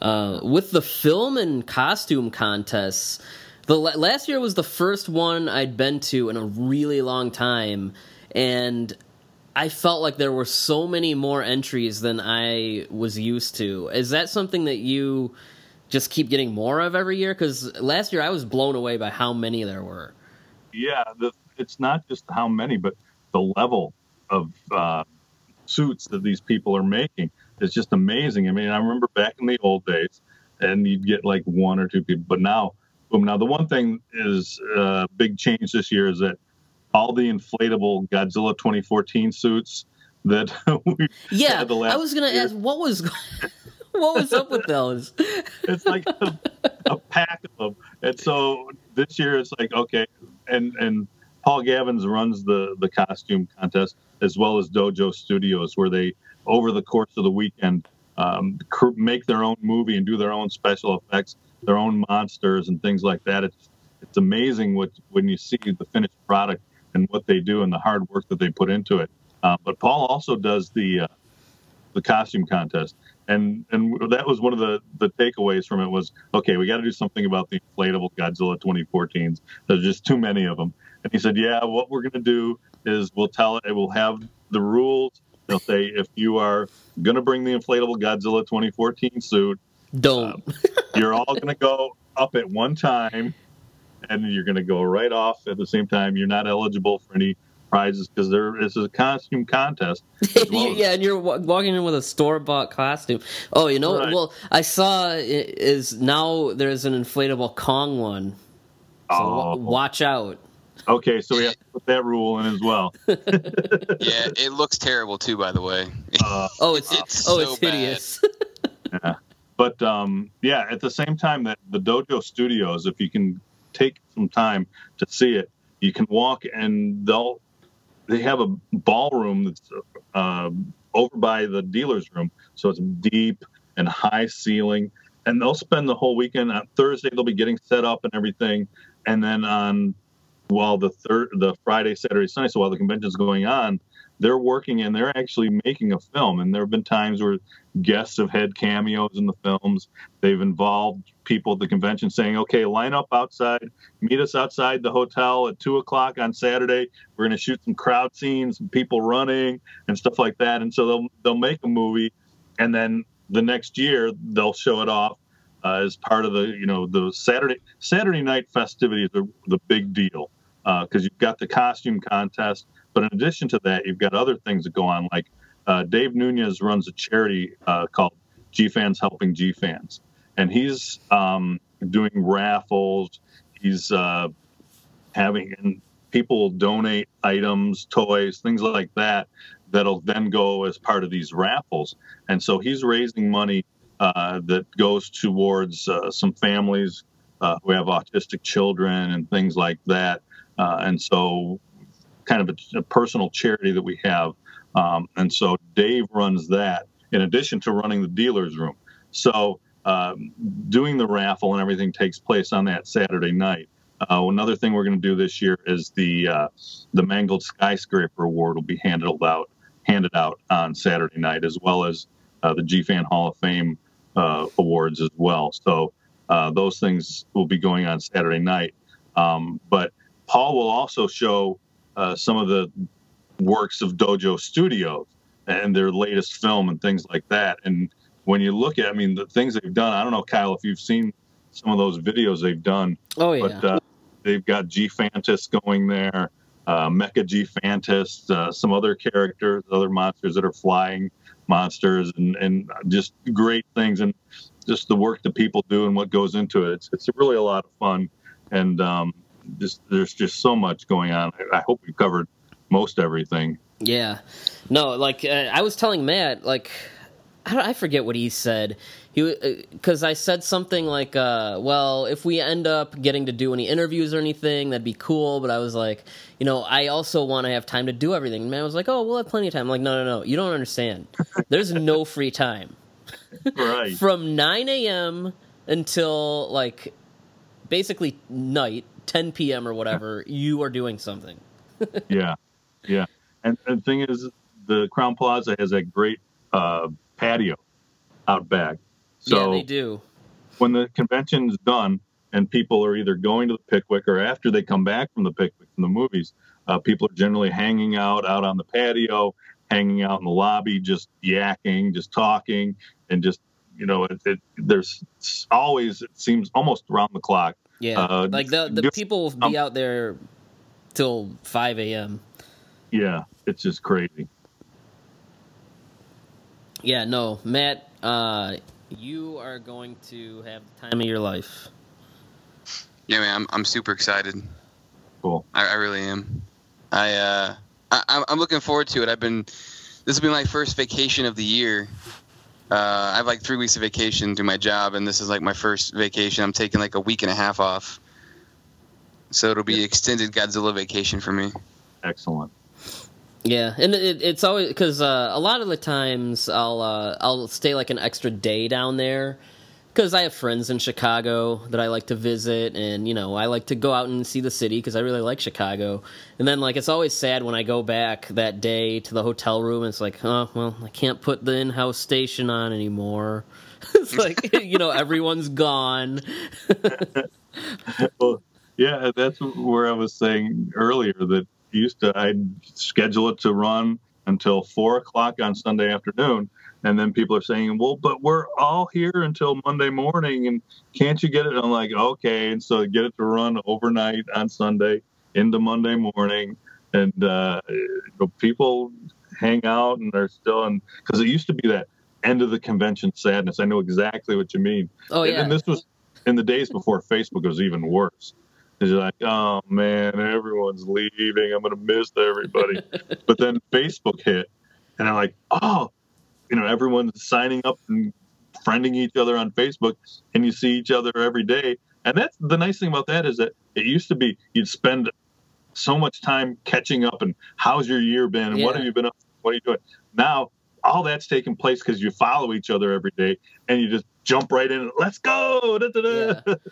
Uh, with the film and costume contests, the last year was the first one I'd been to in a really long time, and I felt like there were so many more entries than I was used to. Is that something that you just keep getting more of every year? Because last year I was blown away by how many there were.
Yeah, the, it's not just how many, but the level of uh, suits that these people are making is just amazing. I mean, I remember back in the old days, and you'd get like one or two people, but now, boom. Now the one thing is a uh, big change this year is that all the inflatable Godzilla 2014 suits that we
yeah. I was gonna ask what was what was up with those.
it's like a, a, pack of them, and so this year it's like okay, and and Paul Gavins runs the the costume contest as well as Dojo Studios, where they over the course of the weekend um, make their own movie and do their own special effects, their own monsters and things like that. It's it's amazing what when you see the finished product and what they do and the hard work that they put into it. Uh, but Paul also does the uh, the costume contest, and and that was one of the the takeaways from it was okay, we got to do something about the inflatable Godzilla 2014s. There's just too many of them. And he said, yeah, what we're going to do is we'll tell it, we'll have the rules. They'll say if you are going to bring the inflatable Godzilla 2014 suit,
don't.
Uh, you're all going to go up at one time and you're going to go right off at the same time. You're not eligible for any prizes because there is a costume contest.
Well yeah, and you're walking in with a store bought costume. Oh, you know, right. well, I saw is now there's an inflatable Kong one. So oh. watch out.
Okay, so we have to put that rule in as well.
yeah, it looks terrible too. By the way.
Uh, oh, it's, it's oh, so it's hideous.
yeah, but um, yeah, at the same time that the Dojo Studios, if you can take some time to see it. You can walk and they'll they have a ballroom that's uh, over by the dealer's room, so it's deep and high ceiling. And they'll spend the whole weekend. On Thursday, they'll be getting set up and everything, and then on while the third, the Friday, Saturday, Sunday, so while the convention's going on, they're working and they're actually making a film. And there have been times where guests have had cameos in the films. They've involved people at the convention saying, okay, line up outside, meet us outside the hotel at two o'clock on Saturday. We're going to shoot some crowd scenes, people running and stuff like that. And so they'll, they'll make a movie and then the next year they'll show it off uh, as part of the, you know, the Saturday, Saturday night festivities are the big deal because uh, you've got the costume contest but in addition to that, you've got other things that go on. Like uh, Dave Nunez runs a charity uh, called G Fans Helping G Fans, and he's um, doing raffles. He's uh, having and people donate items, toys, things like that that'll then go as part of these raffles. And so he's raising money uh, that goes towards uh, some families uh, who have autistic children and things like that. Uh, and so kind of a, a personal charity that we have. Um, and so Dave runs that in addition to running the dealer's room. So um, doing the raffle and everything takes place on that Saturday night. Uh, another thing we're going to do this year is the uh, the Mangled Skyscraper Award will be handed out handed out on Saturday night, as well as uh, the GFan Hall of Fame uh, awards as well. So uh, those things will be going on Saturday night. Um, but Paul will also show uh, some of the works of Dojo Studios and their latest film and things like that. And when you look at, I mean, the things they've done, I don't know, Kyle, if you've seen some of those videos they've done.
Oh, yeah. But uh,
they've got G-Fantis going there, uh, Mecha G-Fantis, uh, some other characters, other monsters that are flying monsters, and, and just great things. And just the work that people do and what goes into it. It's, it's really a lot of fun. And um, just there's just so much going on. I, I hope we covered most everything.
Yeah, no, like uh, I was telling Matt, like I, I forget what he said. he because I said something like, uh, "Well, if we end up getting to do any interviews or anything, that'd be cool." But I was like, you know, I also want to have time to do everything. And man was like, "Oh, we'll have plenty of time." I'm like, no, no, no, you don't understand. There's no free time.
Right.
From 9 a.m. until like basically night, 10 p.m. or whatever, you are doing something.
yeah, yeah. And, the thing is, the Crowne Plaza has a great uh, patio out back. So
yeah, they do.
when the convention's done and people are either going to the Pickwick or after they come back from the Pickwick from the movies, uh, people are generally hanging out out on the patio, hanging out in the lobby, just yakking, just talking, and just you know, it, it there's always it seems almost around the clock.
Yeah,
Uh,
like the the
just-
people will be
um,
out there till 5 a.m.
Yeah, it's just crazy.
Yeah, no, Matt, uh, you are going to have the time of your life.
Yeah, man, I'm I'm super excited.
Cool.
I, I really am. I uh, I, I'm- I'm looking forward to it. I've been. This will be my first vacation of the year. Uh, I have like three weeks of vacation through my job, and this is like my first vacation. I'm taking like a week and a half off, so it'll be extended Godzilla vacation for me.
Excellent.
Yeah, and it, it's always because uh, a lot of the times I'll uh, I'll stay like an extra day down there because I have friends in Chicago that I like to visit, and you know I like to go out and see the city because I really like Chicago. And then like it's always sad when I go back that day to the hotel room. And it's like, oh well, I can't put the in-house station on anymore. it's like you know everyone's gone.
well, yeah, that's where I was saying earlier that used to I'd schedule it to run until four o'clock on Sunday afternoon, and then people are saying, "Well, but we're all here until Monday morning, and can't you get it?" I'm like, "Okay," and so get it to run overnight on Sunday into Monday morning, and uh, you know, people hang out and they're still in because it used to be that end of the convention sadness. I know exactly what you mean.
Oh
And-
yeah,
And this was in the days before Facebook was even worse. It's like, oh man, everyone's leaving. I'm gonna miss everybody. but then Facebook hit, and I'm like, oh, you know, everyone's signing up and friending each other on Facebook, and you see each other every day. And that's the nice thing about that is that it used to be you'd spend so much time catching up and how's your year been and what have you been up? to? What are you doing now? All that's taking place because you follow each other every day, and you just jump right in. Let's go! Da, da, da.
Yeah.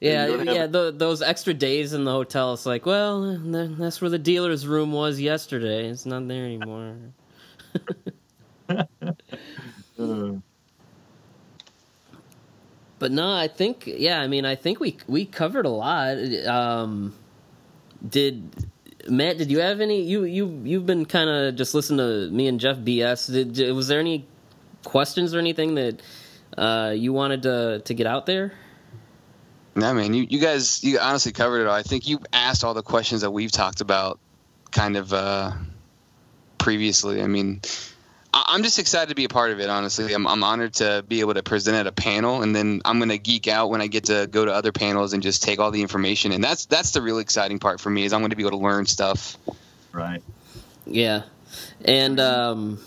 Yeah,
you don't have
yeah. The, those extra days in the hotel, it's like, well, that's where the dealer's room was yesterday. It's not there anymore. But no, I think, yeah. I mean, I think we we covered a lot. Um, did Matt? Did you have any? You you you've been kind of just listening to me and Jeff BS. Did, did- was there any questions or anything that uh, you wanted to to get out there?
No, man, you, you guys, you honestly covered it all. I think you asked all the questions that we've talked about kind of uh, previously. I mean, I'm just excited to be a part of it, honestly. I'm, I'm honored to be able to present at a panel, and then I'm going to geek out when I get to go to other panels and just take all the information. And that's that's the really exciting part for me is I'm going to be able to learn stuff.
right.
Yeah, and um,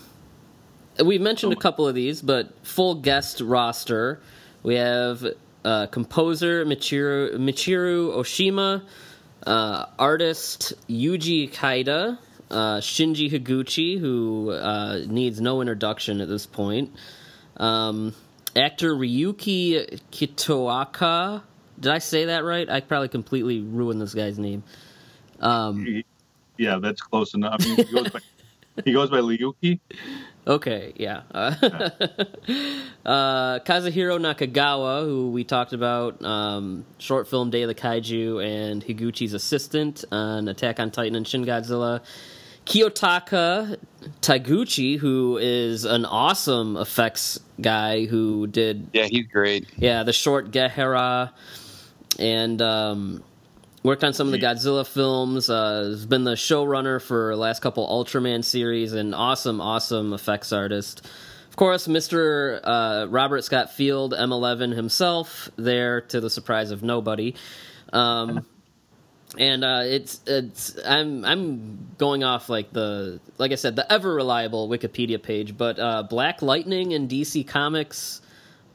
we've mentioned a couple of these, but full guest roster. We have uh, composer Michiru, Michiru Oshima, uh, artist Yuji Kaida, uh, Shinji Higuchi, who uh, needs no introduction at this point, um, actor Ryuki Kitoaka. Did I say that right? I probably completely ruined this guy's name. Um,
yeah, that's close enough. I mean, he goes by, he goes by Liuki.
Okay, yeah. Uh, uh, Kazuhiro Nakagawa, who we talked about, um, short film Day of the Kaiju, and Higuchi's assistant on Attack on Titan and Shin Godzilla. Kiyotaka Taguchi, who is an awesome effects guy who did
Yeah, he's great.
yeah, the short Gehara and um, worked on some of the Godzilla films. Uh, has been the showrunner for the last couple Ultraman series, and awesome, awesome effects artist. Of course, Mr. Uh, Robert Scott Field, M11 himself, there to the surprise of nobody. Um, and uh, it's it's I'm I'm going off like the like I said the ever reliable Wikipedia page, but uh, Black Lightning and DC Comics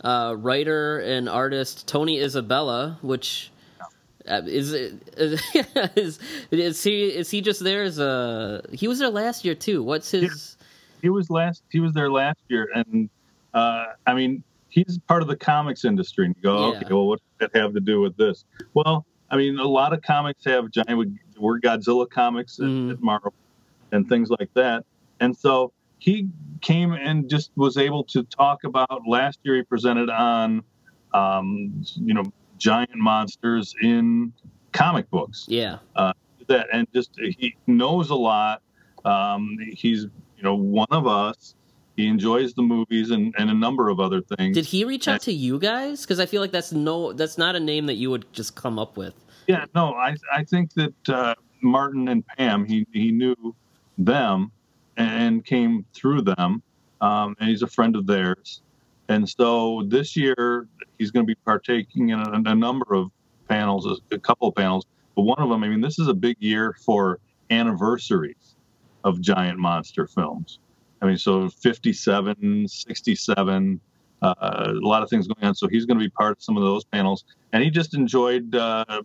uh, writer and artist Tony Isabella, which uh, is, is is he is he just there as a he was there last year too? What's his?
He was last. He was there last year, and uh, I mean, he's part of the comics industry. And you go,
Yeah.
okay, well, what does that have to do with this? Well, I mean, a lot of comics have giant. We're Godzilla comics at,
Mhm.
at Marvel and things like that, and so he came and just was able to talk about. Last year, he presented on, um, you know, giant monsters in comic books
Yeah,
that and just he knows a lot um, he's you know one of us he enjoys the movies and, and a number of other things
did he reach out to you guys? Because I feel like that's no that's not a name that you would just come up with.
yeah no i i think that uh, martin and pam he he knew them and came through them um, and he's a friend of theirs and so this year he's going to be partaking in a, a number of panels a, a couple of panels but one of them i mean this is a big year for anniversaries of giant monster films i mean so 57 67 uh, a lot of things going on so he's going to be part of some of those panels and he just enjoyed uh,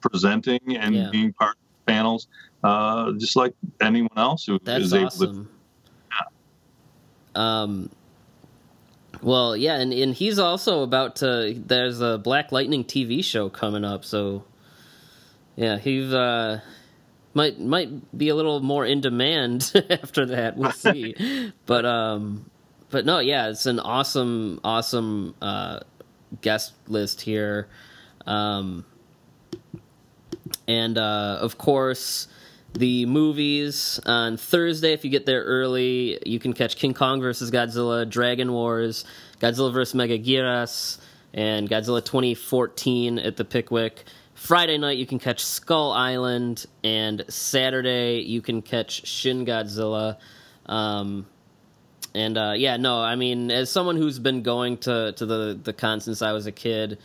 presenting and
Yeah.
being part of panels uh, just like anyone else who
That's
is able to
awesome. Um. Well, yeah, and, and he's also about to. There's a Black Lightning TV show coming up, so yeah, he's uh might might be a little more in demand after that. We'll see, but um, but no, yeah, it's an awesome, awesome uh guest list here, um, and uh, of course the movies on Thursday. If you get there early, you can catch King Kong versus Godzilla, Dragon Wars, Godzilla versus Megaguirus, and Godzilla 2014 at the Pickwick. Friday night you can catch Skull Island, and Saturday you can catch Shin Godzilla. Um, and uh, yeah, no, I mean, as someone who's been going to to the the con since I was a kid,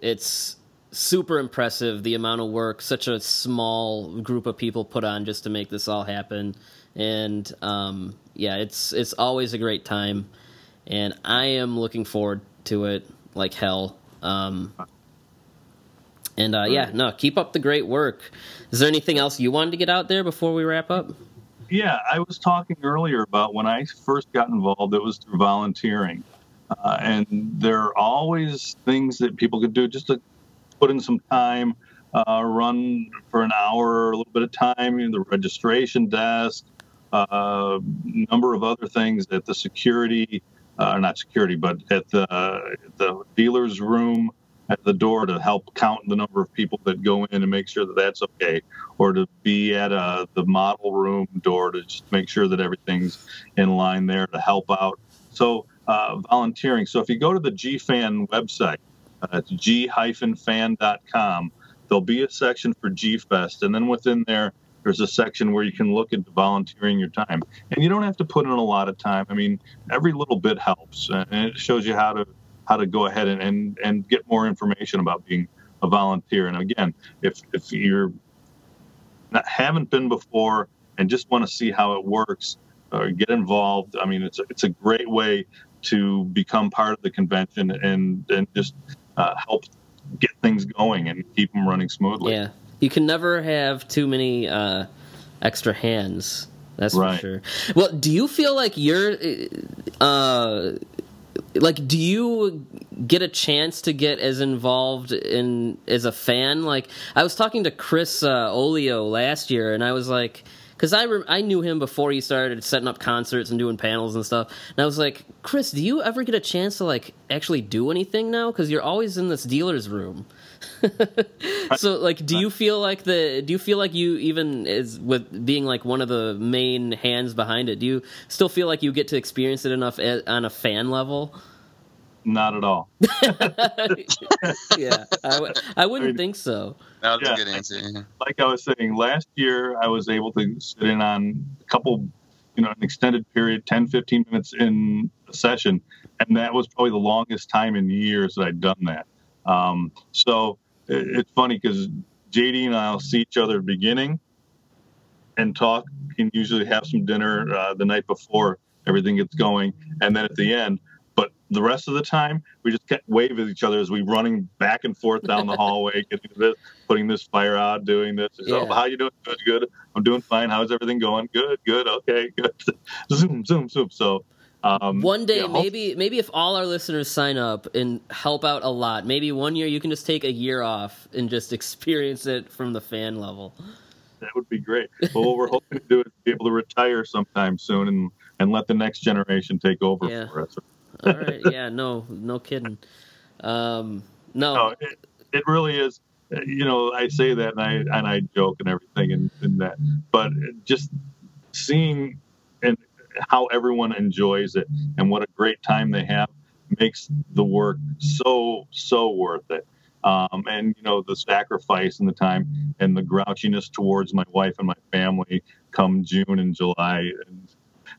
it's super impressive the amount of work such a small group of people put on just to make this all happen and um, yeah it's it's always a great time and i am looking forward to it like hell um, and uh, yeah no keep up the great work. Is there anything else you wanted to get out there before we wrap up?
Yeah, I was talking earlier about when I first got involved, it was through volunteering. Uh, and there are always things that people could do just to put in some time, uh, run for an hour or a little bit of time, you know, the registration desk, a number of other things at the security, uh, not security, but at the, the dealer's room at the door to help count the number of people that go in and make sure that that's okay or to be at uh, the model room door to just make sure that everything's in line there to help out. So uh, volunteering. So if you go to the GFan website, uh, it's g-fan.com, there'll be a section for GFest, and then within there, there's a section where you can look into volunteering your time, and you don't have to put in a lot of time. I mean, every little bit helps, and it shows you how to how to go ahead and and, and get more information about being a volunteer. And again, if if you're not, haven't been before and just want to see how it works, uh, get involved. I mean, it's a, it's a great way to become part of the convention and and just uh, help get things going and keep them running smoothly.
yeah you can never have too many uh, extra hands that's
Right.
for sure well do you feel like you're uh like do you get a chance to get as involved in as a fan? Like i was talking to chris uh, olio last year and i was like because I, rem- I knew him before he started setting up concerts and doing panels and stuff and i was like chris do you ever get a chance to like actually do anything now? Because you're always in this dealer's room so like do you feel like the do you feel like you even is with being like one of the main hands behind it do you still feel like you get to experience it enough a- on a fan level
Not at all.
yeah I w- I wouldn't
mean-
think so
That was
Yeah.
a good answer. yeah.
like I was saying, last year I was able to sit in on a couple, you know, an extended period, 10, 15 minutes in a session. And that was probably the longest time in years that I'd done that. Um, so it, it's funny because JD and I'll see each other at the beginning and talk and usually have some dinner uh, the night before everything gets going. And then at the end, but the rest of the time, we just kept wave at each other as we running back and forth down the hallway, getting this, putting this fire out, doing this. So,
Yeah.
how you doing? Good, good. I'm doing fine. How's everything going? Good, good. Okay, good. zoom, zoom, zoom. So um,
One day,
yeah,
maybe maybe if all our listeners sign up and help out a lot, maybe one year you can just take a year off and just experience it from the fan level.
that would be great. But what we're hoping to do is be able to retire sometime soon and and let the next generation take over
Yeah.
for us.
All right, yeah, no, no kidding. Um, no,
no, it, it really is. You know, I say that and I and I joke and everything and, and that, but just seeing how everyone enjoys it and what a great time they have makes the work so so worth it. Um, and you know the sacrifice and the time and the grouchiness towards my wife and my family come June and July, and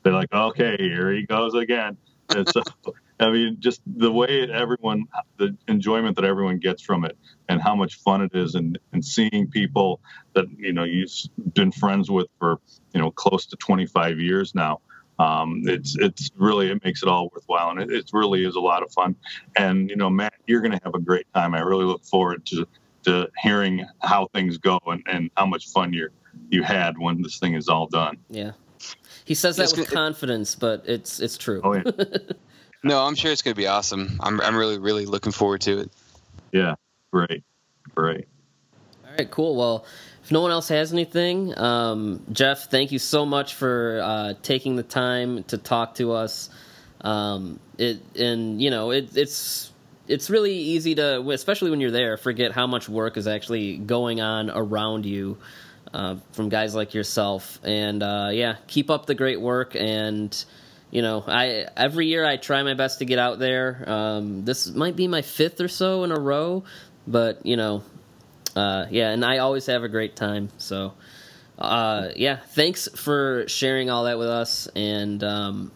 they're like, okay, here he goes again. And so, I mean, just the way everyone, the enjoyment that everyone gets from it, and how much fun it is, and and seeing people that you know you've been friends with for you know close to 25 years now. Um, it's it's really it makes it all worthwhile, and it, it really is a lot of fun. And you know, Matt, you're going to have a great time. I really look forward to to hearing how things go and, and how much fun you you had when this thing is all done.
yeah. He says that
It's
with
good-
confidence, but it's it's true.
Oh yeah,
No, I'm sure it's going to be awesome. I'm I'm really really looking forward to it.
yeah, great, great.
All right, cool. Well, if no one else has anything, um, Jeff, thank you so much for uh, taking the time to talk to us. Um, it and you know it, it's it's really easy to, especially when you're there, forget how much work is actually going on around you uh, from guys like yourself. And uh, yeah, keep up the great work. And you know, I every year I try my best to get out there. Um, this might be my fifth or so in a row, but you know, uh, yeah, and I always have a great time. So, uh, yeah, thanks for sharing all that with us. And um,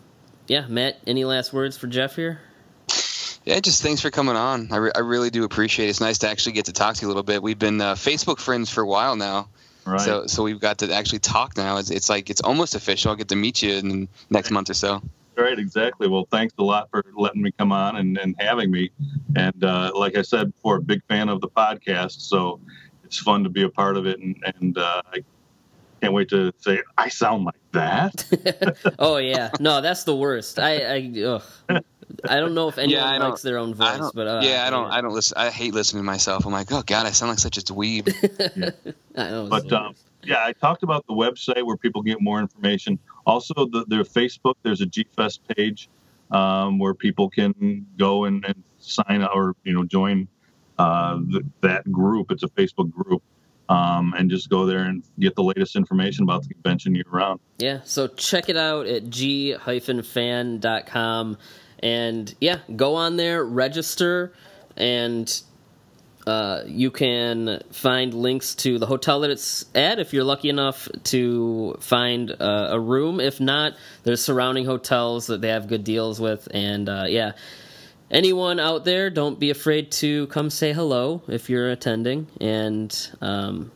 yeah, Matt, any last words for Jeff here?
Yeah, just thanks for coming on. I, re- I really do appreciate it. It's nice to actually get to talk to you a little bit. We've been uh, Facebook friends for a while now,
Right.
so so we've got to actually talk now. It's, it's like it's almost official. I'll get to meet you in the next month or so.
Right, exactly. Well, thanks a lot for letting me come on and, and having me. And uh, like I said before, big fan of the podcast, so it's fun to be a part of it. And, and uh, I can't wait to say I sound like that.
oh yeah, no, that's the worst. I I, ugh. I don't know if anyone
I don't-
likes their own voice, but uh,
yeah, I don't. I don't listen. I hate listening to myself. I'm like, oh god, I sound like such a dweeb.
I know,
But
the
um, yeah, I talked about the website where people get more information. Also, the, their Facebook, there's a G Fest page um, where people can go and, and sign up or you know join uh, th- that group. It's a Facebook group. Um, and just go there and get the latest information about the convention year round.
Yeah, so check it out at g-fan.com and yeah, go on there, register, and uh, you can find links to the hotel that it's at if you're lucky enough to find uh, a room. If not, there's surrounding hotels that they have good deals with, and uh, yeah. Anyone out there, don't be afraid to come say hello if you're attending, and um,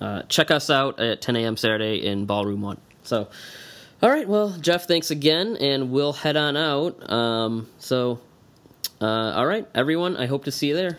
uh, check us out at 10 a.m. Saturday in Ballroom 1. So, all right, well, Jeff, thanks again, and we'll head on out. Um, so, uh, all right, everyone, I hope to see you there.